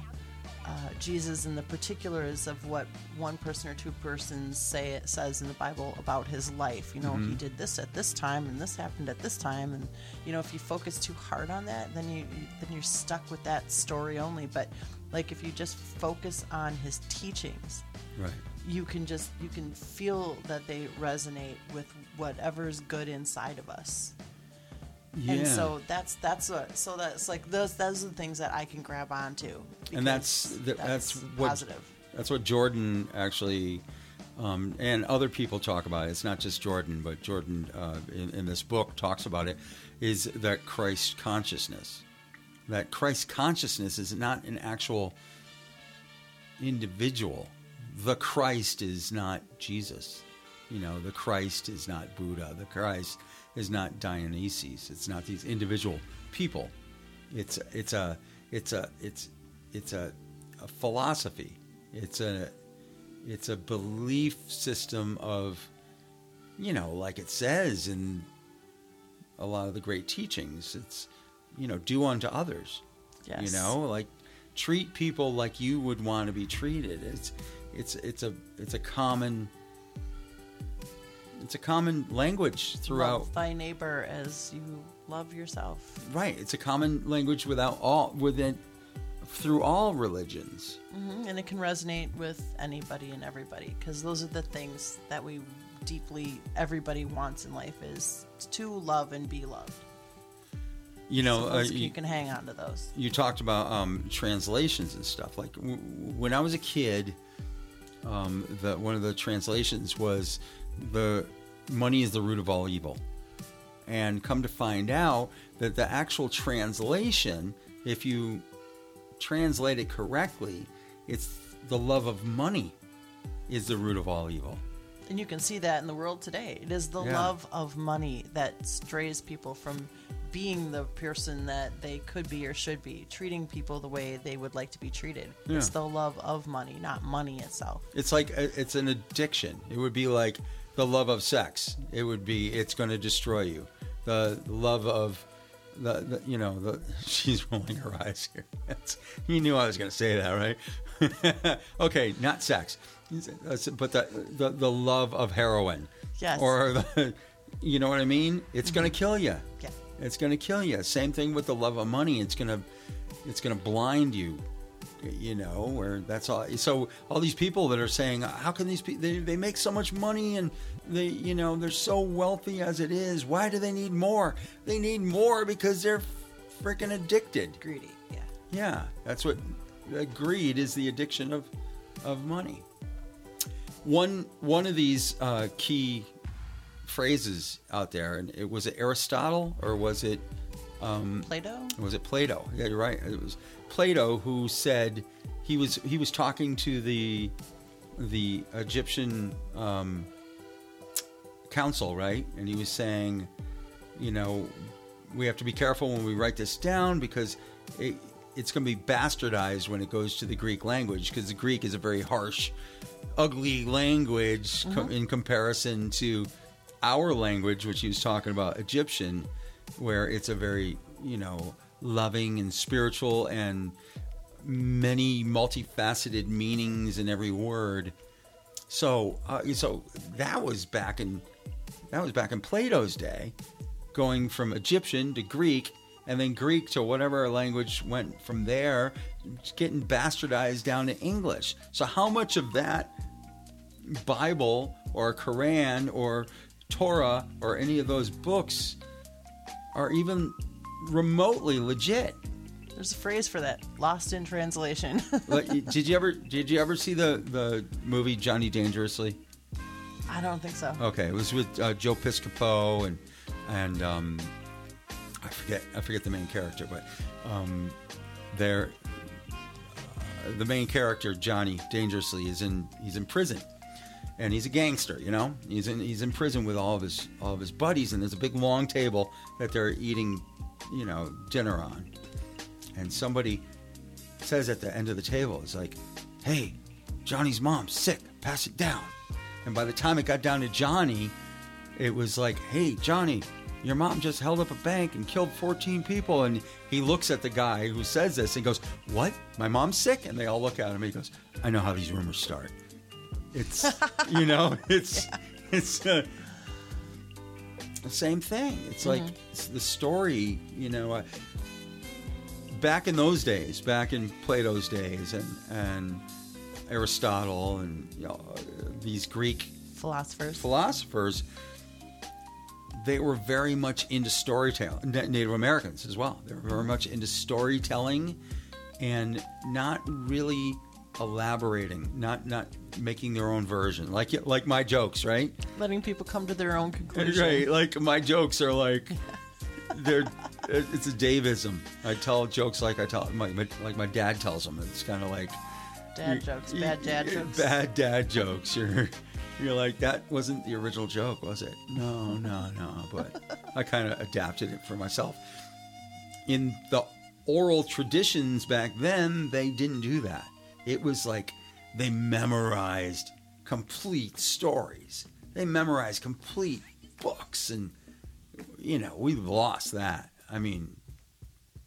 uh, Jesus and the particulars of what one person or two persons say it says in the Bible about his life. You know, he did this at this time, and this happened at this time, and you know, if you focus too hard on that, then you you- then you're stuck with that story only. But like if you just focus on his teachings, right. You can just you can feel that they resonate with whatever's good inside of us. Yeah. And so that's that's what so that's like those those are the things that I can grab onto. and that's because th- that's, what positive. that's what Jordan actually um, and other people talk about. it. It's not just Jordan, but Jordan uh, in, in this book talks about it. Is that Christ consciousness? That Christ consciousness is not an actual individual. The Christ is not Jesus. You know, the Christ is not Buddha. The Christ is not Dionysus. It's not these individual people. It's it's a it's a it's it's a, a philosophy. It's a it's a belief system of you know, like it says in a lot of the great teachings. It's you know, do unto others. Yes. You know, like treat people like you would want to be treated. It's it's it's a it's a common it's a common language throughout Love thy neighbor as you love yourself. right it's a common language without all within through all religions hmm And it can resonate with anybody and everybody because those are the things that we deeply everybody wants in life is to love and be loved. you know So uh, you, you can hang on to those. you talked about um, translations and stuff like w- when i was a kid um, the one of the translations was the money is the root of all evil. And come to find out that the actual translation if you translate it correctly it's the love of money is the root of all evil And you can see that in the world today. It is the Yeah. love of money that strays people from being the person that they could be or should be, treating people the way they would like to be treated. It's the love of money, not money itself. It's like uh, it's an addiction. It would be like the love of sex. It would be it's going to destroy you. The love of the, the you know the [laughs] she's rolling her eyes here. [laughs] That's, you knew I was going to say that, right? [laughs] okay, not sex, but the, the the love of heroin. Yes. Or the, you know what I mean? It's going to kill you. Yeah. It's going to kill you. Same thing with the love of money. It's going to it's going to blind you. You know, where that's all. So all these people that are saying, how can these people? They, they make so much money and they, you know, they're so wealthy as it is. Why do they need more? They need more because they're freaking addicted. Greedy. Yeah. Yeah, that's what uh, greed is. The addiction of of money. One one of these uh, key phrases out there, and it was it Aristotle or was it Plato? was it Plato? Yeah, you're right. It was Plato who said he was he was talking to the the Egyptian um, council, right? And he was saying, you know, we have to be careful when we write this down because it, it's going to be bastardized when it goes to the Greek language because the Greek is a very harsh, ugly language co- in comparison to our language, which he was talking about, Egyptian, where it's a very, you know, loving and spiritual and many multifaceted meanings in every word. So, uh, so that was back in that was back in Plato's day, going from Egyptian to Greek, and then Greek to whatever language went from there, getting bastardized down to English. So, how much of that Bible or Quran or Torah or any of those books are even remotely legit? There's a phrase for that. Lost in translation. [laughs] Did you ever did you ever see the the movie Johnny Dangerously? I don't think so. Okay, it was with uh, Joe Piscopo and and um, forget I forget the main character, but um, they're uh, the main character Johnny Dangerously is in he's in prison, and he's a gangster. You know, he's in he's in prison with all of his all of his buddies, and there's a big long table that they're eating, you know, dinner on, and somebody says at the end of the table, it's like, "Hey, Johnny's mom's sick. Pass it down." And by the time it got down to Johnny, it was like, "Hey, Johnny, your mom just held up a bank and killed 14 people." And he looks at the guy who says this and goes, "What? My mom's sick?" And they all look at him. He goes, "I know how these rumors start. It's, [laughs] you know, it's, it's." Uh, the same thing. It's like it's the story, you know. Uh, back in those days, back in Plato's days, and and Aristotle, and you know, uh, these Greek Philosophers. philosophers, they were very much into storytelling. Native Americans as well. They were very much into storytelling, and not really elaborating, not not making their own version, like like my jokes, right? Letting people come to their own conclusion. Right, like my jokes are like [laughs] they're it's a Davism. I tell jokes like I tell my, my like my dad tells them. It's kind of like Dad jokes. Bad dad jokes. Bad dad jokes. You're you're like that wasn't the original joke, was it? No, no, no. But I kind of adapted it for myself. In the oral traditions back then, they didn't do that. It was like they memorized complete stories. They memorized complete books, and you know we've lost that. I mean,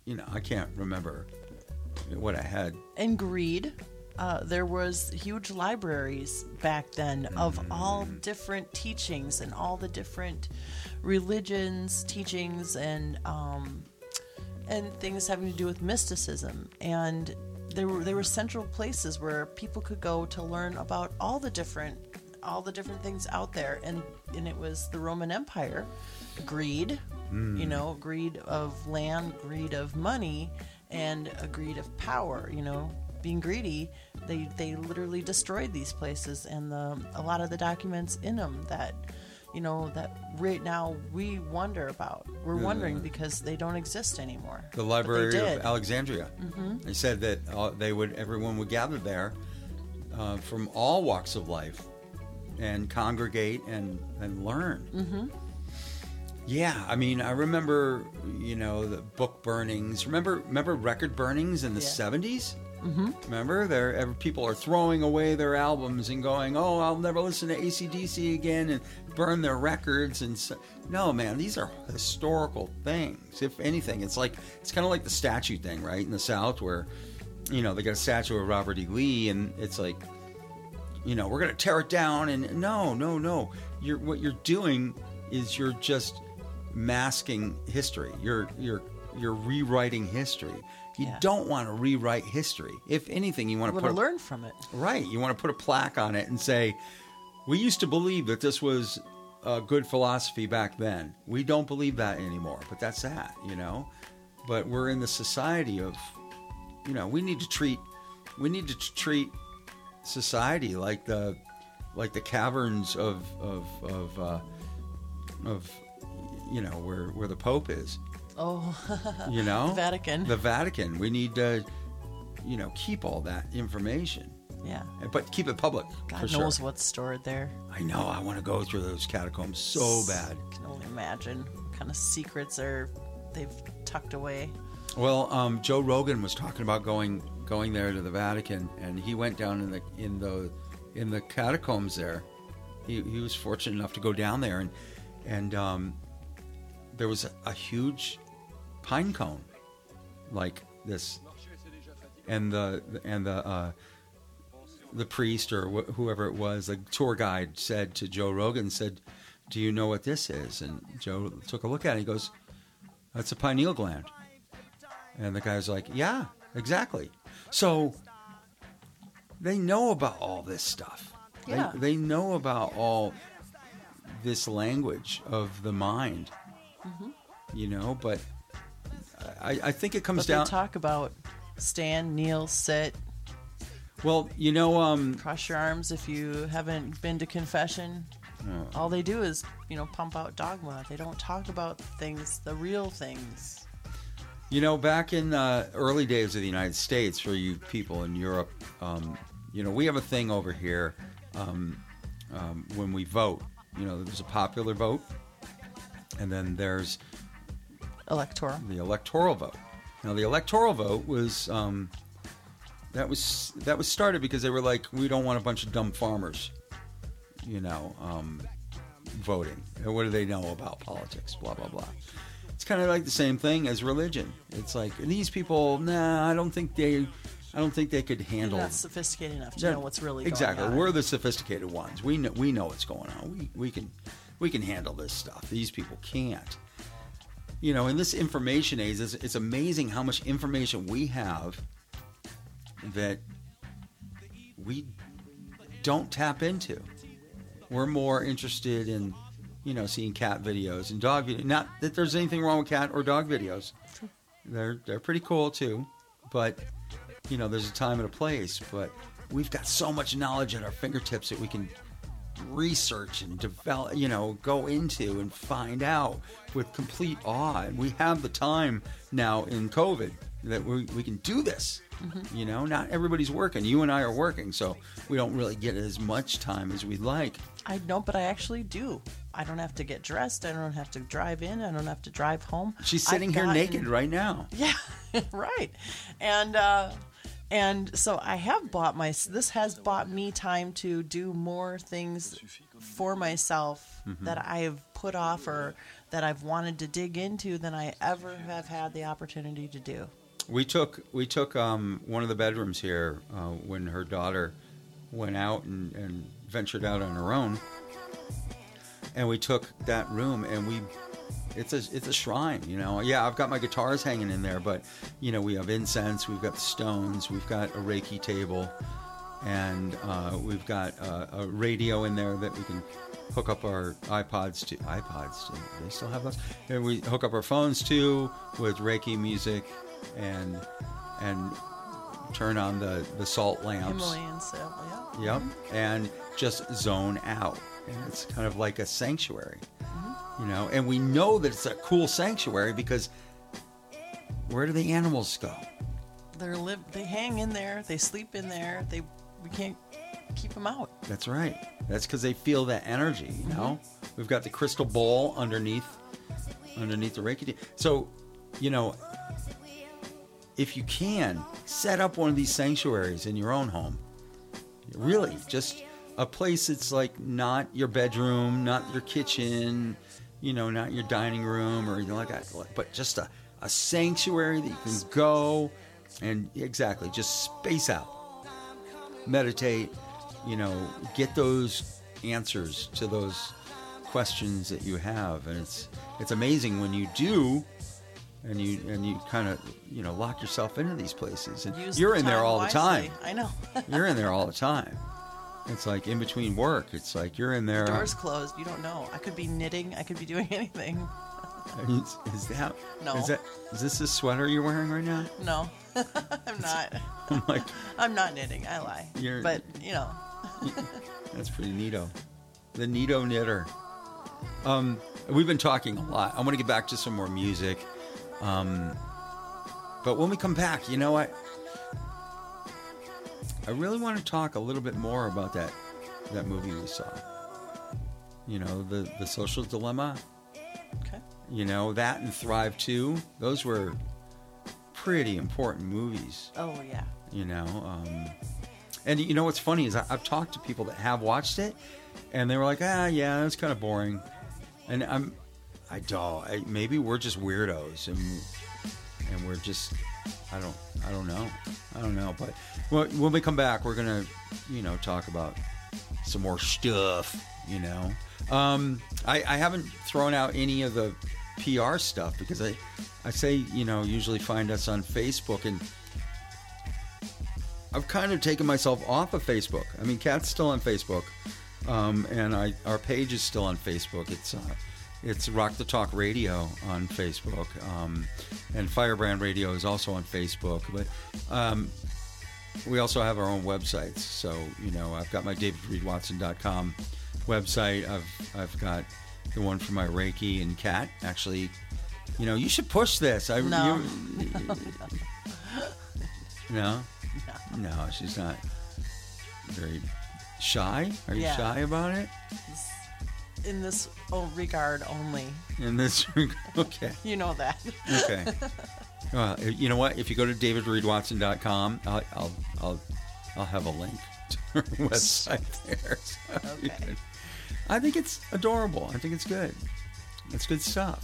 you know, I can't remember what I had and greed. Uh, there was huge libraries back then of all different teachings and all the different religions, teachings, and um, and things having to do with mysticism. And there were there were central places where people could go to learn about all the different all the different things out there. And and it was the Roman Empire, greed, you know, greed of land, greed of money, and a greed of power. You know, being greedy, they they literally destroyed these places, and the a lot of the documents in them that. You know that right now we wonder about. We're wondering because they don't exist anymore. the library of Alexandria. Mm-hmm. They said that uh, they would everyone would gather there uh, from all walks of life and congregate and and learn. Mm-hmm. Yeah, I mean, I remember you know the book burnings. Remember remember record burnings in the Yeah. Mm-hmm. Remember, there people are throwing away their albums and going, "Oh, I'll never listen to ACDC again," and burn their records. And so, no, man, these are historical things. If anything, it's like it's kind of like the statue thing, right? In the South, where you know they got a statue of Robert E. Lee, and it's like, you know, we're gonna tear it down. And no, no, no. You're what you're doing is you're just masking history. You're you're you're rewriting history. You Yeah. don't want to rewrite history. If anything, you want to put to a- learn from it. Right. You want to put a plaque on it and say, we used to believe that this was a good philosophy back then. We don't believe that anymore, but that's that, you know? But we're in the society of, you know, we need to treat, we need to treat society like the, like the caverns of, of, of, uh, of, you know, where, where the Pope is Oh, you [laughs] know The Vatican. the vatican we need to you know, keep all that information, Yeah. but keep it public. God knows sure. what's stored there. I know. I want to go through those catacombs so bad. I Can only imagine what kind of secrets are they've tucked away. Well, um, Joe Rogan was talking about going going there to the Vatican, and he went down in the in the in the catacombs there. He, he was fortunate enough to go down there, and and um, there was a, huge pine cone, like this, and the and the uh, the priest or wh- whoever it was, the tour guide said to Joe Rogan, said, "Do you know what this is?" And Joe took a look at it. He goes, "That's a pineal gland." And the guy's like, Yeah, exactly. So they know about all this stuff. They- Yeah. They, know about all this language of the mind. You know, but I, I think it comes But down. talk about stand, kneel, sit, well, you know, um, cross your arms if you haven't been to confession. Oh. All they do is, you know, pump out dogma. They don't talk about things, the real things. You know, back in the early days of the United States, for you people in Europe, um, you know, we have a thing over here um, um, when we vote. You know, there's a popular vote, and then there's Electoral. the electoral vote. Now, the electoral vote was um, that was that was started because they were like, we don't want a bunch of dumb farmers, you know, um, voting. And What do they know about politics? Blah blah blah. It's kind of like the same thing as religion. It's like these people, nah, I don't think they, I don't think they could They're handle. not sophisticated enough to know what's really exactly. going on. Exactly. We're the sophisticated ones. We know we know what's going on. We we can we can handle this stuff. These people can't. You know, in this information age, it's, it's amazing how much information we have that we don't tap into. We're more interested in, you know, seeing cat videos and dog videos. Not that there's anything wrong with cat or dog videos. They're they're pretty cool too, but you know, there's a time and a place. But we've got so much knowledge at our fingertips that we can research and develop, you know, go into and find out with complete awe. And we have the time now in COVID that we, we can do this. You know, not everybody's working. You and I are working, so we don't really get as much time as we'd like. I know, but I actually do. I don't have to get dressed. I don't have to drive in. I don't have to drive home. She's I've sitting here gotten- naked right now. [laughs] Yeah, right. And uh, and so I have bought my. This has bought me time to do more things for myself Mm-hmm. that I have put off or that I've wanted to dig into than I ever have had the opportunity to do. We took we took um, one of the bedrooms here uh, when her daughter went out and, and ventured out on her own, and we took that room and we it's a it's a shrine, you know. Yeah, I've got my guitars hanging in there, but you know we have incense, we've got stones, we've got a Reiki table, and uh, we've got uh, a radio in there that we can hook up our iPods to. iPods, do they still have those? And we hook up our phones to with Reiki music, and and turn on the the salt lamps. Himalayan salt, yeah. Yep, and just zone out, and it's kind of like a sanctuary, you know. And we know that it's a cool sanctuary because where do the animals go? They're live. They hang in there. They sleep in there. They we can't keep them out. That's right. That's because they feel that energy. You know, mm-hmm. we've got the crystal ball underneath, underneath the Reiki. So, you know, if you can set up one of these sanctuaries in your own home, really, just a place that's like not your bedroom, not your kitchen, you know, not your dining room or anything like that, but just a, a sanctuary that you can go and exactly just space out meditate, you know, get those answers to those questions that you have, and it's it's amazing when you do, and you and you kind of you know lock yourself into these places, and Use you're the in there all wisely. the time. I know. [laughs] You're in there all the time. It's like in between work. It's like you're in there. Doors closed. You don't know. I could be knitting. I could be doing [laughs] anything. Is, is that No. Is that is this the sweater you're wearing right now? No, [laughs] I'm not. [laughs] I'm like, I'm not knitting. I lie. You're- but you know, That's pretty neato. The neato knitter. Um, we've been talking a lot. I want to get back to some more music. Um, but when we come back, you know what? I really want to talk a little bit more about that that movie we saw. You know, the the social dilemma. Okay. You know that and Thrive Two. Those were pretty important movies. Oh yeah. You know, um, and you know what's funny is I, I've talked to people that have watched it, and they were like, ah, yeah, it's kind of boring. And I'm, I don't. I, maybe we're just weirdos, and and we're just, I don't, I don't know, I don't know. But when we come back, we're gonna, you know, talk about some more stuff. You know, um, I, I haven't thrown out any of the PR stuff because I, I say, you know, usually find us on Facebook and. I've kind of taken myself off of Facebook. I mean, Kat's still on Facebook, um, and I our page is still on Facebook. It's uh, it's Rock the Talk Radio on Facebook, um, and Firebrand Radio is also on Facebook. But um, we also have our own websites. So you know, I've got my DavidReedWatson.com website. I've I've got the one for my Reiki and Kat. Actually, you know, you should push this. I No. you- [laughs] no. No, she's not very shy. Are you Yeah. shy about it? In this oh, regard only. In this, [laughs] okay, [laughs] You know that. okay. [laughs] Well, you know what? If you go to davidreedwatson.com, I'll, I'll, I'll, I'll have a link to her website there. So Okay. can- I think it's adorable. I think it's good. It's good stuff.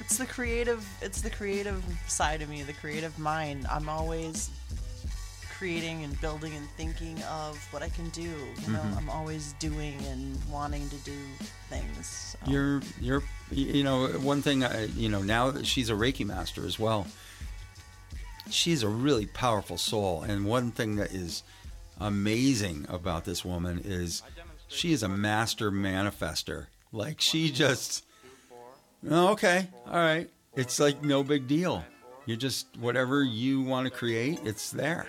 It's the creative. It's the creative side of me, the creative mind. I'm always creating and building and thinking of what I can do. You know, Mm-hmm. I'm always doing and wanting to do things. so. You're, you're, you know, one thing, I, you know, now that she's a Reiki master as well, she's a really powerful soul. And one thing that is amazing about this woman is she is a master manifester. Like she just, oh, okay, all right. It's like no big deal. You just whatever you want to create, it's there.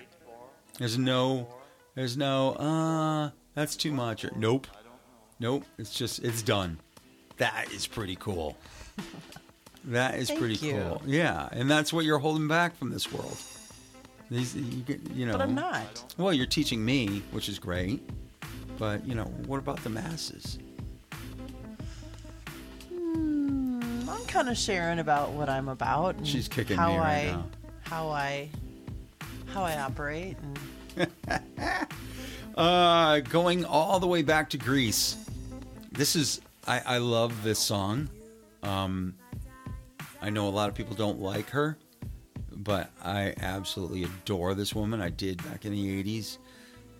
There's no, there's no, uh, that's too much. Or, nope, nope. It's just it's done. That is pretty cool. [laughs] That is Thank pretty you. cool. Yeah, and that's what you're holding back from this world. These, you, get, you know. but I'm not. Well, you're teaching me, which is great. But you know, what about the masses? I'm kind of sharing about what I'm about. And She's kicking how me right I, now. How I, how I operate, and [laughs] Uh, going all the way back to Greece. This is I, I love this song. Um, I know a lot of people don't like her, but I absolutely adore this woman. I did back in the '80s.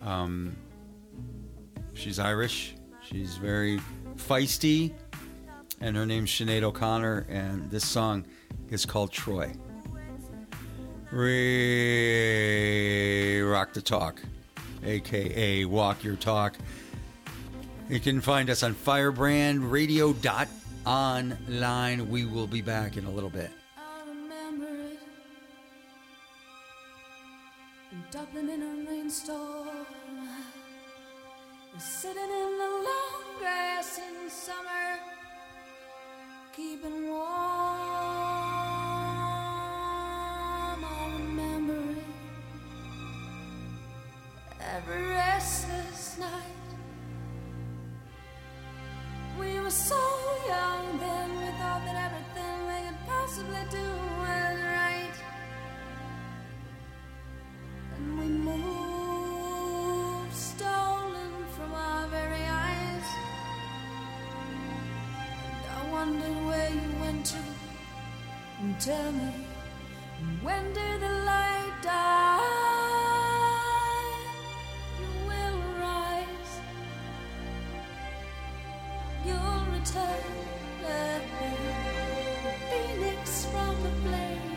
Um, she's Irish. She's very feisty, and her name's Sinead O'Connor. And this song is called Troy. Re rock the talk, aka walk your talk. You can find us on firebrandradio.online. We will be back in a little bit. Dublin in a rainstorm. Sitting in the long grass in summer, keeping warm. Every restless night. We were so young then, we thought that everything we could possibly do was right. And we moved, stolen from our very eyes. I where you went to. And tell me, when did the light die? You'll return Phoenix from the flame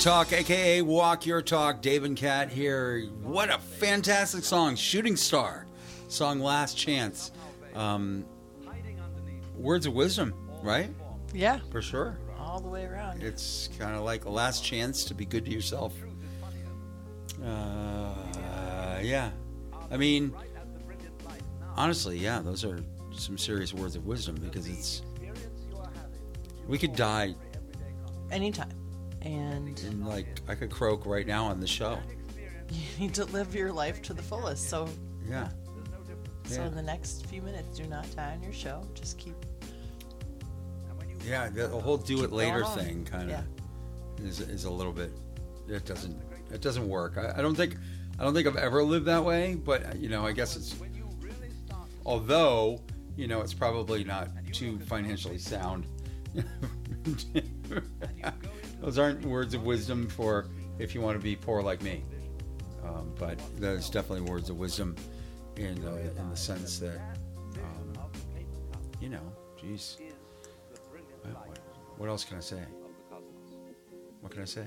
Talk, aka Walk Your Talk. Dave and Kat here. What a fantastic song, Shooting Star. Song Last Chance. Um, words of wisdom, right? Yeah, For sure. all the way around. It's kind of like a last chance to be good to yourself. Uh, yeah. I mean, honestly, yeah, those are some serious words of wisdom because it's. We could die Anytime. And and like I could croak right now on the show. [laughs] you need to live your life to the fullest. So, Yeah. so in the next few minutes, do not die on your show. Just keep. Yeah, the whole do it later thing kind of Yeah. is is a little bit. It doesn't it doesn't work. I, I don't think I don't think I've ever lived that way, but you know, I guess it's. Although you know, it's probably not too financially sound. [laughs] Those aren't words of wisdom for if you want to be poor like me. Um, but there's definitely words of wisdom in in the sense that, um, you know, geez, what else can I say? What can I say?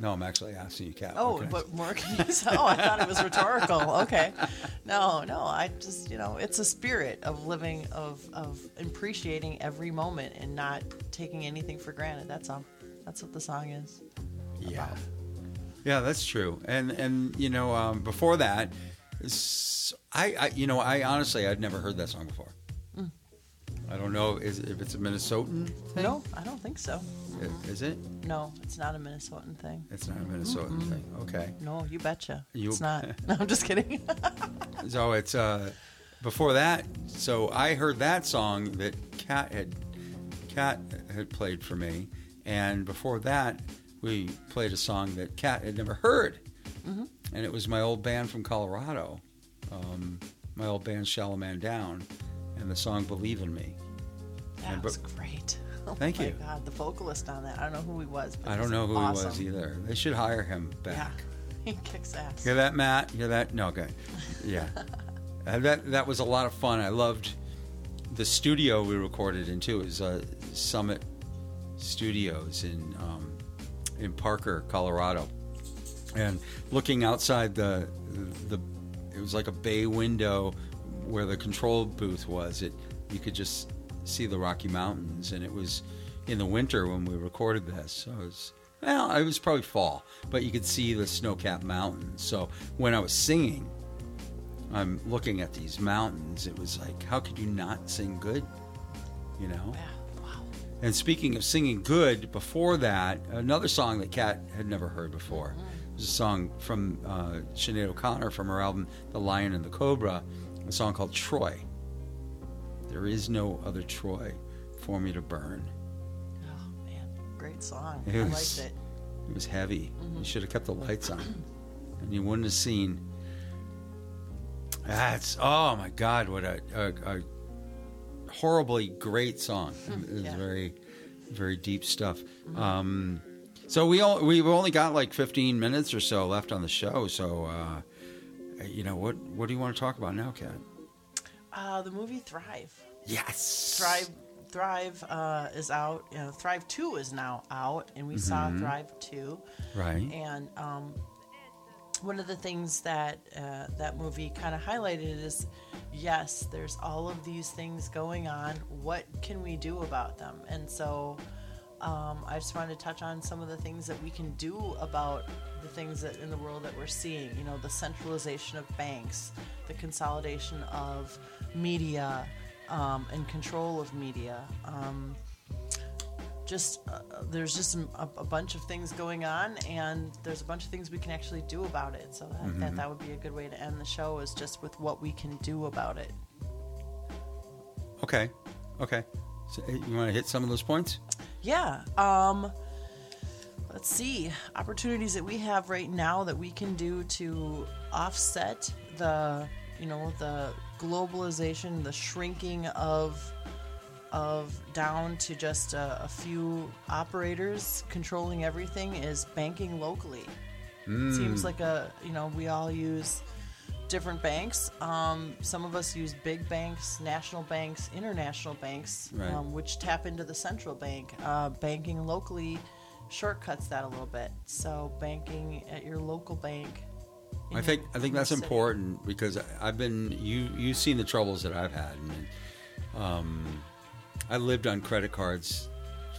No, I'm actually asking you, Kat. Oh, I but say? more can you say? Oh, I thought it was rhetorical. Okay. No, no. I just, you know, it's a spirit of living, of of appreciating every moment and not taking anything for granted. That's all. That's what the song is. Yeah, yeah, that's true. And and you know, um, before that, I, I, you know I honestly I'd never heard that song before. I don't know is, if it's a Minnesotan thing. No, I don't think so. I- is it? No, it's not a Minnesotan thing. It's not a Minnesotan thing. Okay. No, you betcha. You- It's not. [laughs] No, I'm just kidding. [laughs] So it's uh, before that. So I heard that song that Kat had Kat had played for me, and before that we played a song that Kat had never heard, and it was my old band from Colorado, um, my old band Shallow Man Down, and the song "Believe in Me." that And was but- great. [laughs] Oh Thank my you. God, the vocalist on that. I don't know who he was. But I don't know who he was either. They should hire him Yeah, back. [laughs] he kicks ass. Hear that, Matt? Hear that? No, okay. [laughs] Yeah. Uh, that that was a lot of fun. I loved the studio we recorded in too. It was uh, Summit Studios in um, in Parker, Colorado, and looking outside the the it was like a bay window where the control booth was. It you could just see the Rocky Mountains, and it was in the winter when we recorded this. So it was well, it was probably fall, but you could see the snow-capped mountains. So when I was singing, I'm looking at these mountains. It was like, how could you not sing good? You know. Yeah, wow. And speaking of singing good, before that, another song that Kat had never heard before was a song from uh, Sinead O'Connor from her album The Lion and the Cobra, a song called Troy. There is no other Troy for me to burn. Oh man, great song. It I was- liked it. It was heavy. You should have kept the lights on, and you wouldn't have seen. That's oh my god! What a, a, a horribly great song. [laughs] It was Yeah. very, very deep stuff. Um, so we all we've only got like 15 minutes or so left on the show. So uh, you know what what do you want to talk about now, Kat? Uh, the movie Thrive. Yes, Thrive Thrive uh, is out. You know, Thrive Two is now out, and we saw Mm-hmm. Thrive Two. Right. And um, one of the things that uh, that movie kind of highlighted is, yes, there's all of these things going on. What can we do about them? And so. Um, I just wanted to touch on some of the things that we can do about the things that in the world that we're seeing. You know, the centralization of banks, the consolidation of media, um, and control of media. Um, just uh, there's just a, a bunch of things going on, and there's a bunch of things we can actually do about it. So that, that that would be a good way to end the show is just with what we can do about it. Okay. Okay. So, eh, you want to hit some of those points? Yeah. Um let's see. Opportunities that we have right now that we can do to offset the, you know, the globalization, the shrinking of of down to just a, a few operators controlling everything is banking locally. Seems like a, you know, we all use different banks. Um, some of us use big banks, national banks, international banks, Right. um, which tap into the central bank. Uh, banking locally shortcuts that a little bit. So banking at your local bank. I think your- I think that's city. important because I've been you you've seen the troubles that I've had. And, um, I lived on credit cards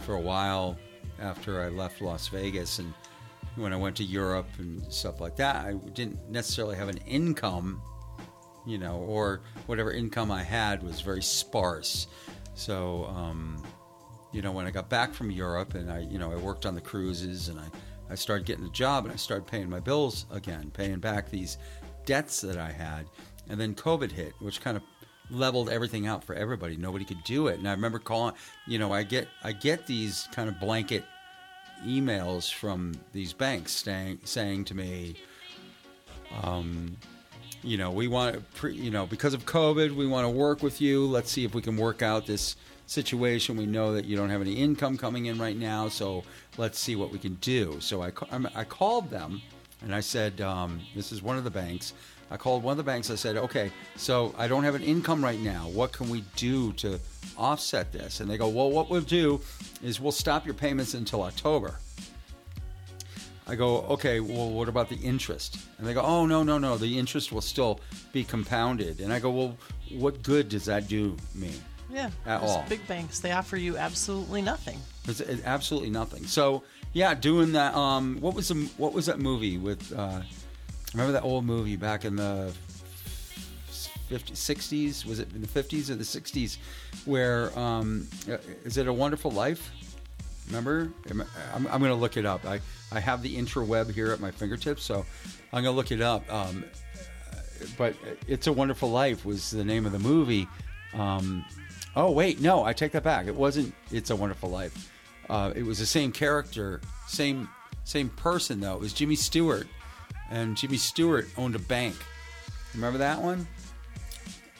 for a while after I left Las Vegas, and when I went to Europe and stuff like that, I didn't necessarily have an income, you know, or whatever income I had was very sparse. So, um, you know, when I got back from Europe and I, you know, I worked on the cruises and I, I started getting a job and I started paying my bills again, paying back these debts that I had. And then COVID hit, which kind of leveled everything out for everybody. Nobody could do it. And I remember calling, you know, I get, I get these kind of blanket emails from these banks saying, saying to me, um, you know, we want you know, because of COVID, we want to work with you. Let's see if we can work out this situation. We know that you don't have any income coming in right now, so let's see what we can do. So I, I called them and I said, um, this is one of the banks. I called one of the banks. I said, okay, so I don't have an income right now. What can we do to offset this? And they go, well, what we'll do is we'll stop your payments until October. I go, okay, well, what about the interest? And they go, oh, no, no, no, the interest will still be compounded. And I go, well, what good does that do me? Yeah. At all. Big banks, they offer you absolutely nothing. It's, it's absolutely nothing. So, yeah, doing that. Um, what was the, what was that movie with? Uh, remember that old movie back in the 50s, 60s? Was it in the 50s or the 60s? Where um, uh, is it a Wonderful Life? Remember? Am I- I'm, I'm going to look it up. I, I have the interweb here at my fingertips, so I'm going to look it up. Um, but It's a Wonderful Life was the name of the movie. Um, oh, wait, no, I take that back. It wasn't It's a Wonderful Life. Uh, it was the same character, same same person though. It was Jimmy Stewart, and Jimmy Stewart owned a bank. Remember that one?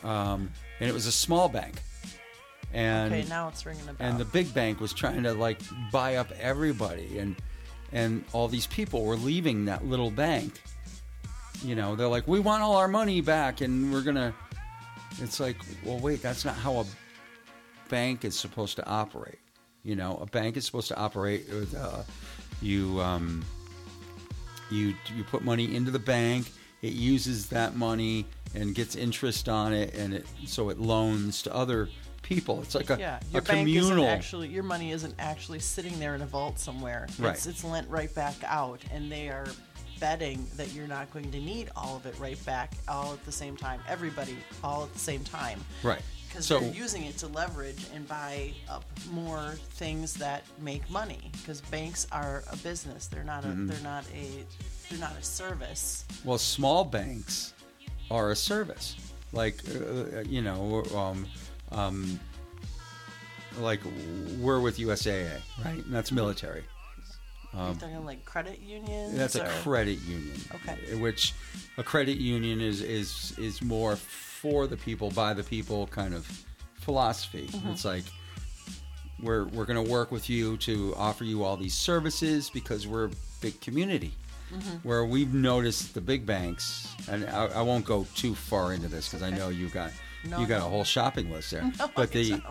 Um, and it was a small bank. And Okay, now it's ringing a bell. and the big bank was trying to like buy up everybody and and all these people were leaving that little bank you know they're like we want all our money back and we're gonna it's like well wait that's not how a bank is supposed to operate you know a bank is supposed to operate with uh, you um, you you put money into the bank it uses that money and gets interest on it and it so it loans to other people it's like a, yeah, a your bank communal isn't actually your money isn't actually sitting there in a vault somewhere. Right. It's, it's lent right back out, and they are betting that you're not going to need all of it right back all at the same time. Everybody all at the same time. Right. Because So- they're using it to leverage and buy up more things that make money. Because banks are a business. They're not a. Mm-hmm. They're not a. They're not a service. Well, small banks are a service, like uh, you know, um, um, like we're with USAA, right? And that's military. You're talking like credit unions. Um, That's a credit union. Okay. Which a credit union is is is more for the people, by the people kind of philosophy. Mm-hmm. It's like we're we're going to work with you to offer you all these services because we're a big community. Mm-hmm. Where we've noticed the big banks, and I, I won't go too far into this because I know you got No, you got a whole shopping list there. [laughs] No, but the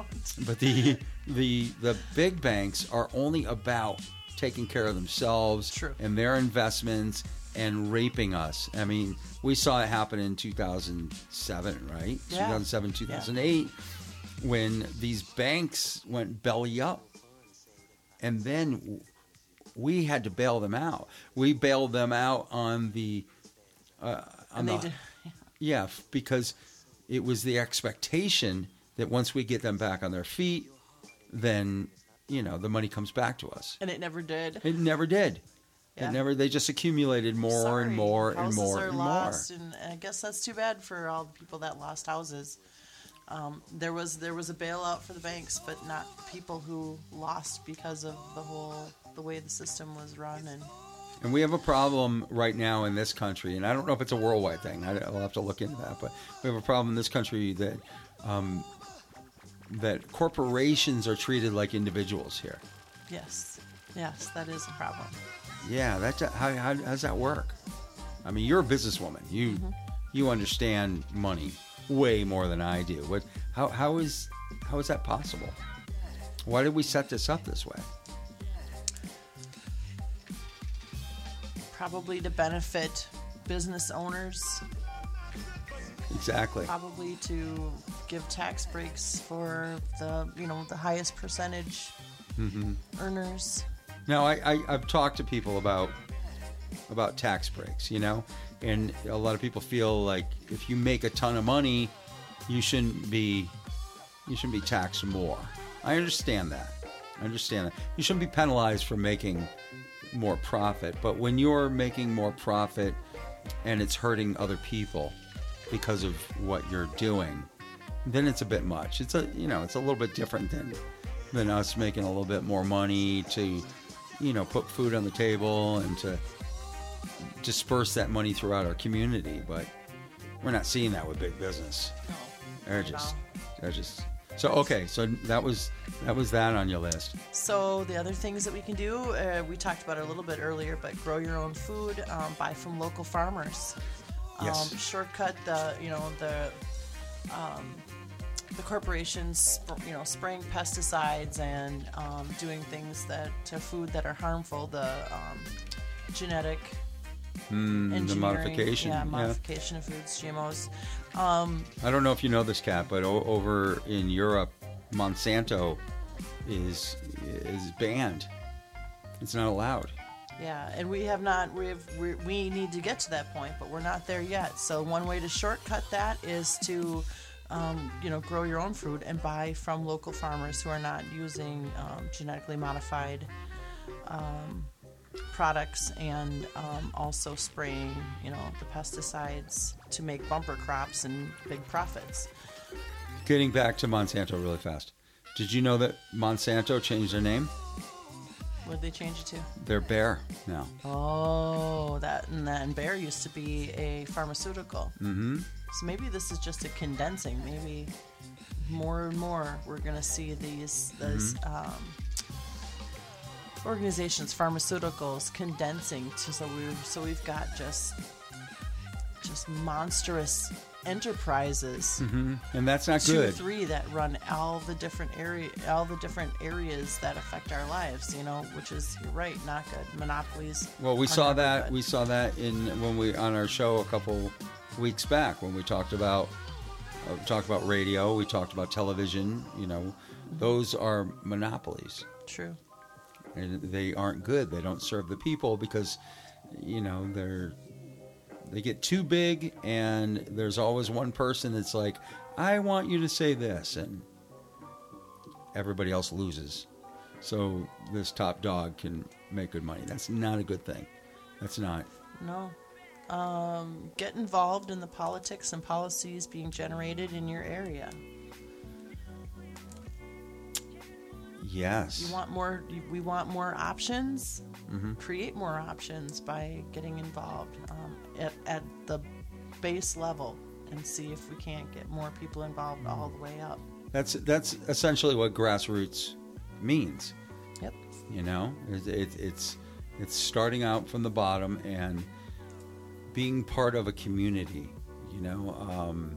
but the the the big banks are only about taking care of themselves True. and their investments and raping us. I mean, we saw it happen in 2007, right? Yeah. 2007, 2008 when these banks went belly up. And then we had to bail them out. We bailed them out on the uh, on the did. yeah, f- because it was the expectation that once we get them back on their feet, then you know the money comes back to us. And it never did. It never did. Yeah. It never. They just accumulated more Sorry, and more and more are and lost, and I guess that's too bad for all the people that lost houses. Um, there was there was a bailout for the banks, but not people who lost because of the whole the way the system was run. And. And we have a problem right now in this country, and I don't know if it's a worldwide thing. I'll have to look into that. But we have a problem in this country that um, that corporations are treated like individuals here. yes, yes, that is a problem. Yeah, that's how, how, how does that work? I mean, you're a businesswoman. You Mm-hmm. you understand money way more than I do. What how how is how is that possible? Why did we set this up this way? probably to benefit business owners, Exactly. probably to give tax breaks for the you know the highest percentage Mm-hmm. earners. Now, I, I I've talked to people about about tax breaks, you know, and a lot of people feel like if you make a ton of money, you shouldn't be you shouldn't be taxed more. I understand that. I understand that. You shouldn't be penalized for making more profit, but when you're making more profit and it's hurting other people because of what you're doing, then it's a bit much. It's a you know, it's a little bit different than than us making a little bit more money to you know, put food on the table and to disperse that money throughout our community. But we're not seeing that with big business. No, they're just, they're just. So okay, so that was that was that on your list. So the other things that we can do, uh, we talked about it a little bit earlier, but grow your own food, um, buy from local farmers. Yes. Um, shortcut the you know the um, the corporations you know spraying pesticides and um, doing things that to food that are harmful. The um, genetic Mm, the modification. yeah, yeah. modification of foods, GMOs. I don't know if you know this, Kat, but o- over in Europe, Monsanto is is banned. It's not allowed. Yeah, and we have not. We we need to get to that point, but we're not there yet. So one way to shortcut that is to, um, you know, grow your own fruit and buy from local farmers who are not using um, genetically modified um, products and um, also spraying, you know, the pesticides to make bumper crops and big profits. Getting back to Monsanto really fast. Did you know that Monsanto changed their name? What did they change it to? They're Bayer now. Oh, that and then Bayer used to be a pharmaceutical. Mm-hmm. So maybe this is just a condensing. Maybe more and more we're going to see these these um, organizations, pharmaceuticals, condensing to so we so we've got just just monstrous enterprises And that's not two good. three that run all the different area all the different areas that affect our lives you know which is you're right not good monopolies Well, we saw that. good. We saw that in when we on our show a couple weeks back when we talked about uh, talked about radio. We talked about television. You know, those are monopolies, true and they aren't good. They don't serve the people because you know they're they get too big, and there's always one person that's like, "I want you to say this," and everybody else loses. So this top dog can make good money. That's not a good thing. That's not. no um, get involved in the politics and policies being generated in your area Yes. you want more we want more options Mm-hmm. create more options by getting involved um, at, at the base level and see if we can't get more people involved all the way up That's that's essentially what grassroots means. yep You know, it, it, it's it's starting out from the bottom and being part of a community. You know, um,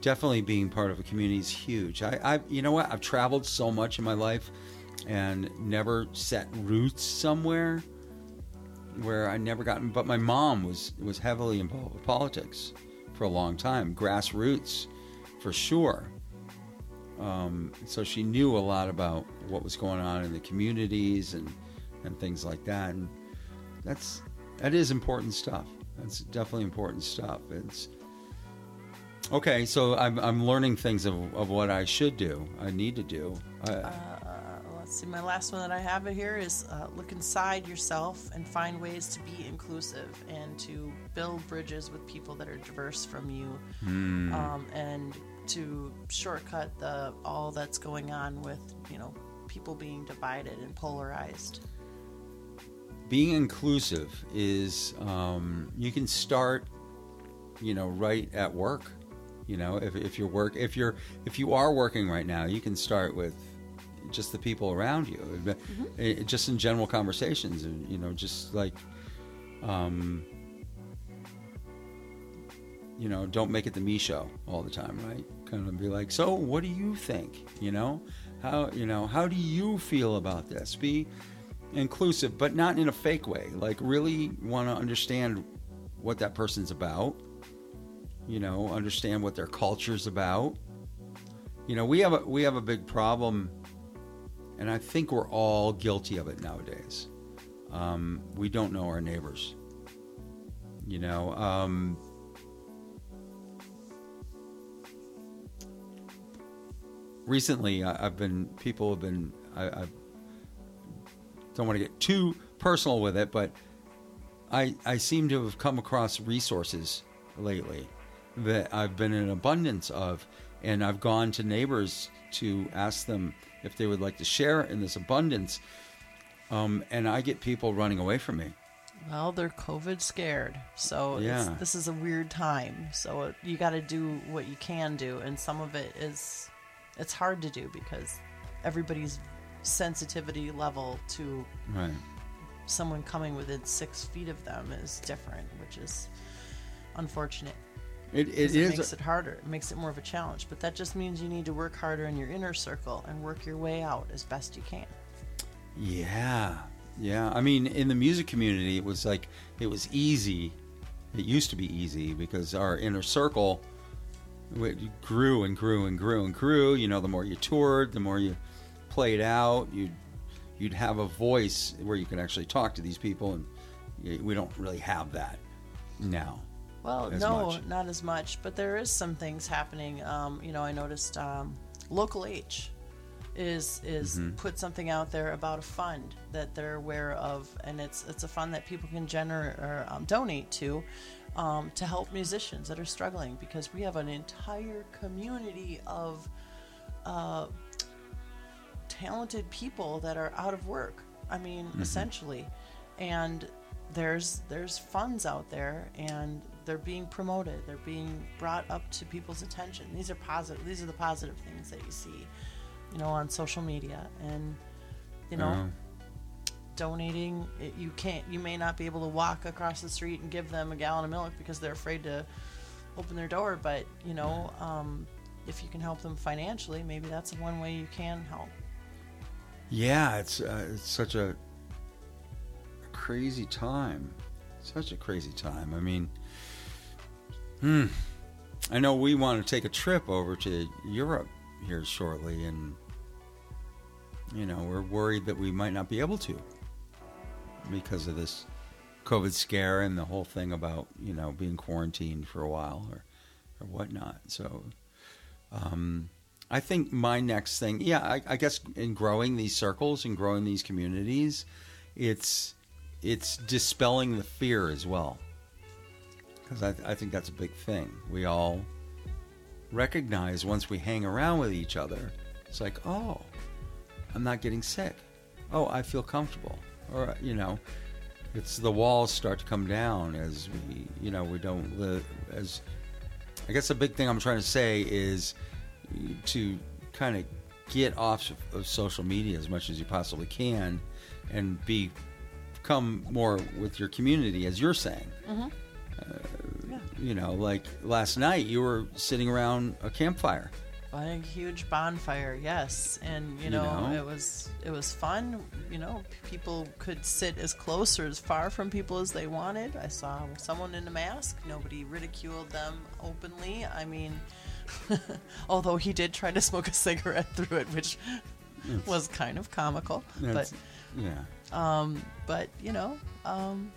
definitely being part of a community is huge. I, I, you know what? I've traveled so much in my life and never set roots somewhere where I never gotten. But my mom was was heavily involved with politics for a long time, grassroots, for sure. Um, so she knew a lot about what was going on in the communities and and things like that. And that's that is important stuff. That's definitely important stuff. It's okay. So I'm I'm learning things of, of what I should do. I need to do. I, let's see my last one that i have here is uh, look inside yourself and find ways to be inclusive and to build bridges with people that are diverse from you um, and to shortcut the all that's going on with you know people being divided and polarized being inclusive is um, you can start you know right at work you know if, if you're work if you're if you are working right now you can start with just the people around you. Eh, just in general conversations and you know just like um you know don't make it the me show all the time right? Kind of be like so what do you think? You know? How you know how do you feel about this? Be inclusive, but not in a fake way. Like really want to understand what that person's about. You know, understand what their culture's about. You know, we have a we have a big problem, and I think we're all guilty of it nowadays. Um, we don't know our neighbors. You know, um, recently I, I've been people have been I, I don't want to get too personal with it, but I I seem to have come across resources lately that I've been in abundance of, and I've gone to neighbors to ask them if they would like to share in this abundance, um, and I get people running away from me. Well, they're COVID scared, so Yeah. it's, this is a weird time. So it, you got to do what you can do, and some of it is it's hard to do because everybody's sensitivity level to Right. someone coming within six feet of them is different, which is unfortunate. It, it is. makes it harder. It makes it more of a challenge. But that just means you need to work harder in your inner circle and work your way out as best you can. Yeah, yeah. I mean, in the music community, it was like it was easy. It used to be easy because our inner circle it grew and grew and grew and grew. You know, the more you toured, the more you played out. You'd you'd have a voice where you could actually talk to these people, and we don't really have that now. Well, no, much. not as much, but there is some things happening. Um, you know, I noticed um, Local H is is Mm-hmm. put something out there about a fund that they're aware of, and it's it's a fund that people can generate or um, donate to um, to help musicians that are struggling because we have an entire community of uh, talented people that are out of work. I mean, Mm-hmm. essentially, and there's there's funds out there, and they're being promoted. They're being brought up to people's attention. These are positive. These are the positive things that you see, you know, on social media, and you know, Oh. donating. It, you can't. You may not be able to walk across the street and give them a gallon of milk because they're afraid to open their door. But you know, um, if you can help them financially, maybe that's one way you can help. Yeah, it's uh, it's such a crazy time. Such a crazy time. I mean, hmm. I know we want to take a trip over to Europe here shortly, and you know we're worried that we might not be able to because of this COVID scare and the whole thing about you know being quarantined for a while or or whatnot. So. Um, I think my next thing, yeah, I, I guess in growing these circles and growing these communities, it's it's dispelling the fear as well, because I, I think that's a big thing. We all recognize once we hang around with each other, it's like, oh, I'm not getting sick. Oh, I feel comfortable, or you know, it's the walls start to come down as we, you know, we don't live as. I guess the big thing I'm trying to say is to kind of get off of, social media as much as you possibly can and be become more with your community as you're saying Mm-hmm. uh, you know like last night you were sitting around a campfire A huge bonfire, yes, and you You know, know? it was it was fun. You know, people could sit as close or as far from people as they wanted. I saw someone in a mask. Nobody ridiculed them openly. I mean, [laughs] although he did try to smoke a cigarette [laughs] through it, which was kind of comical. But yeah but you know, um,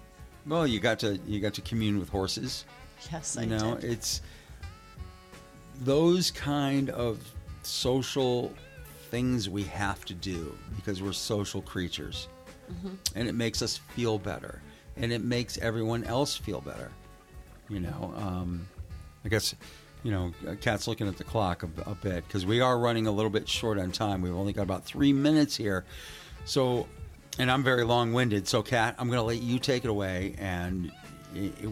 well you got to you got to commune with horses yes, you I know did. it's those kind of social things we have to do because we're social creatures Mm-hmm. and it makes us feel better and it makes everyone else feel better you know um, i guess you know Kat's looking at the clock a, a bit because we are running a little bit short on time we've only got about three minutes here so and i'm very long-winded so Kat i'm going to let you take it away and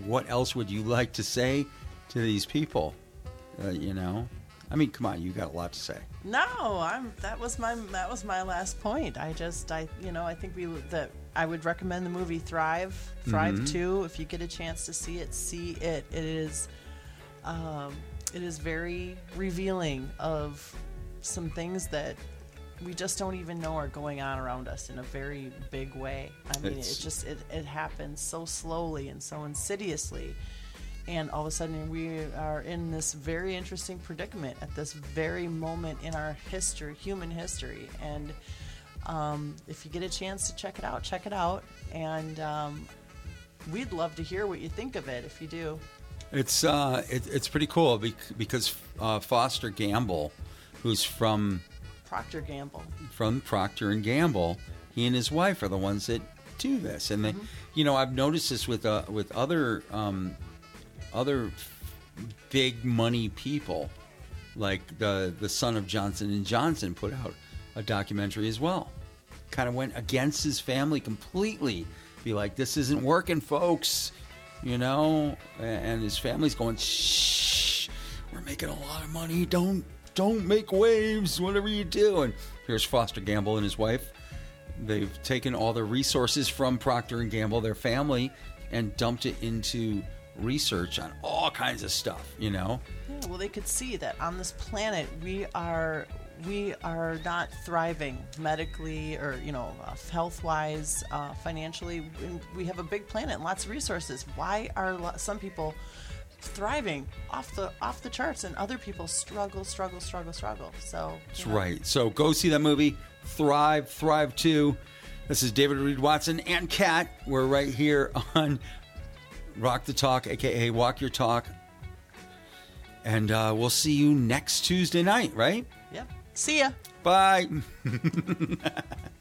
what else would you like to say to these people uh, you know i mean come on you got a lot to say No, I'm. That was my. That was my last point. I just. I. You know. I think we. That I would recommend the movie Thrive. Thrive Mm-hmm. Two. If you get a chance to see it, see it. It is. Um, it is very revealing of some things that we just don't even know are going on around us in a very big way. I mean, It's- it just it, it happens so slowly and so insidiously. And all of a sudden, we are in this very interesting predicament at this very moment in our history, human history. And um, if you get a chance to check it out, check it out. And um, we'd love to hear what you think of it if you do. It's uh, it, it's pretty cool because uh, Foster Gamble, who's from Procter Gamble. from Procter and Gamble, he and his wife are the ones that do this, and they, you know, I've noticed this with uh, with other um, other big money people, like the the son of Johnson and Johnson put out a documentary as well. Kind of went against his family completely. Be like, this isn't working, folks. You know, and his family's going, shh, we're making a lot of money. Don't don't make waves, whatever you do. And here's Foster Gamble and his wife. They've taken all the resources from Procter and Gamble, their family, and dumped it into research on all kinds of stuff. You know, Yeah, well, they could see that on this planet we are we are not thriving medically or you know health wise, uh, financially. And We have a big planet and lots of resources. Why are lo- some people thriving off the off the charts and other people struggle, struggle, struggle, struggle? So That's know, right. So go see that movie, Thrive, Thrive 2. This is David Reed Watson and Kat. We're right here on Rock the Talk, aka Walk Your Talk. And uh, we'll see you next Tuesday night, right? Yep. See ya. Bye. [laughs]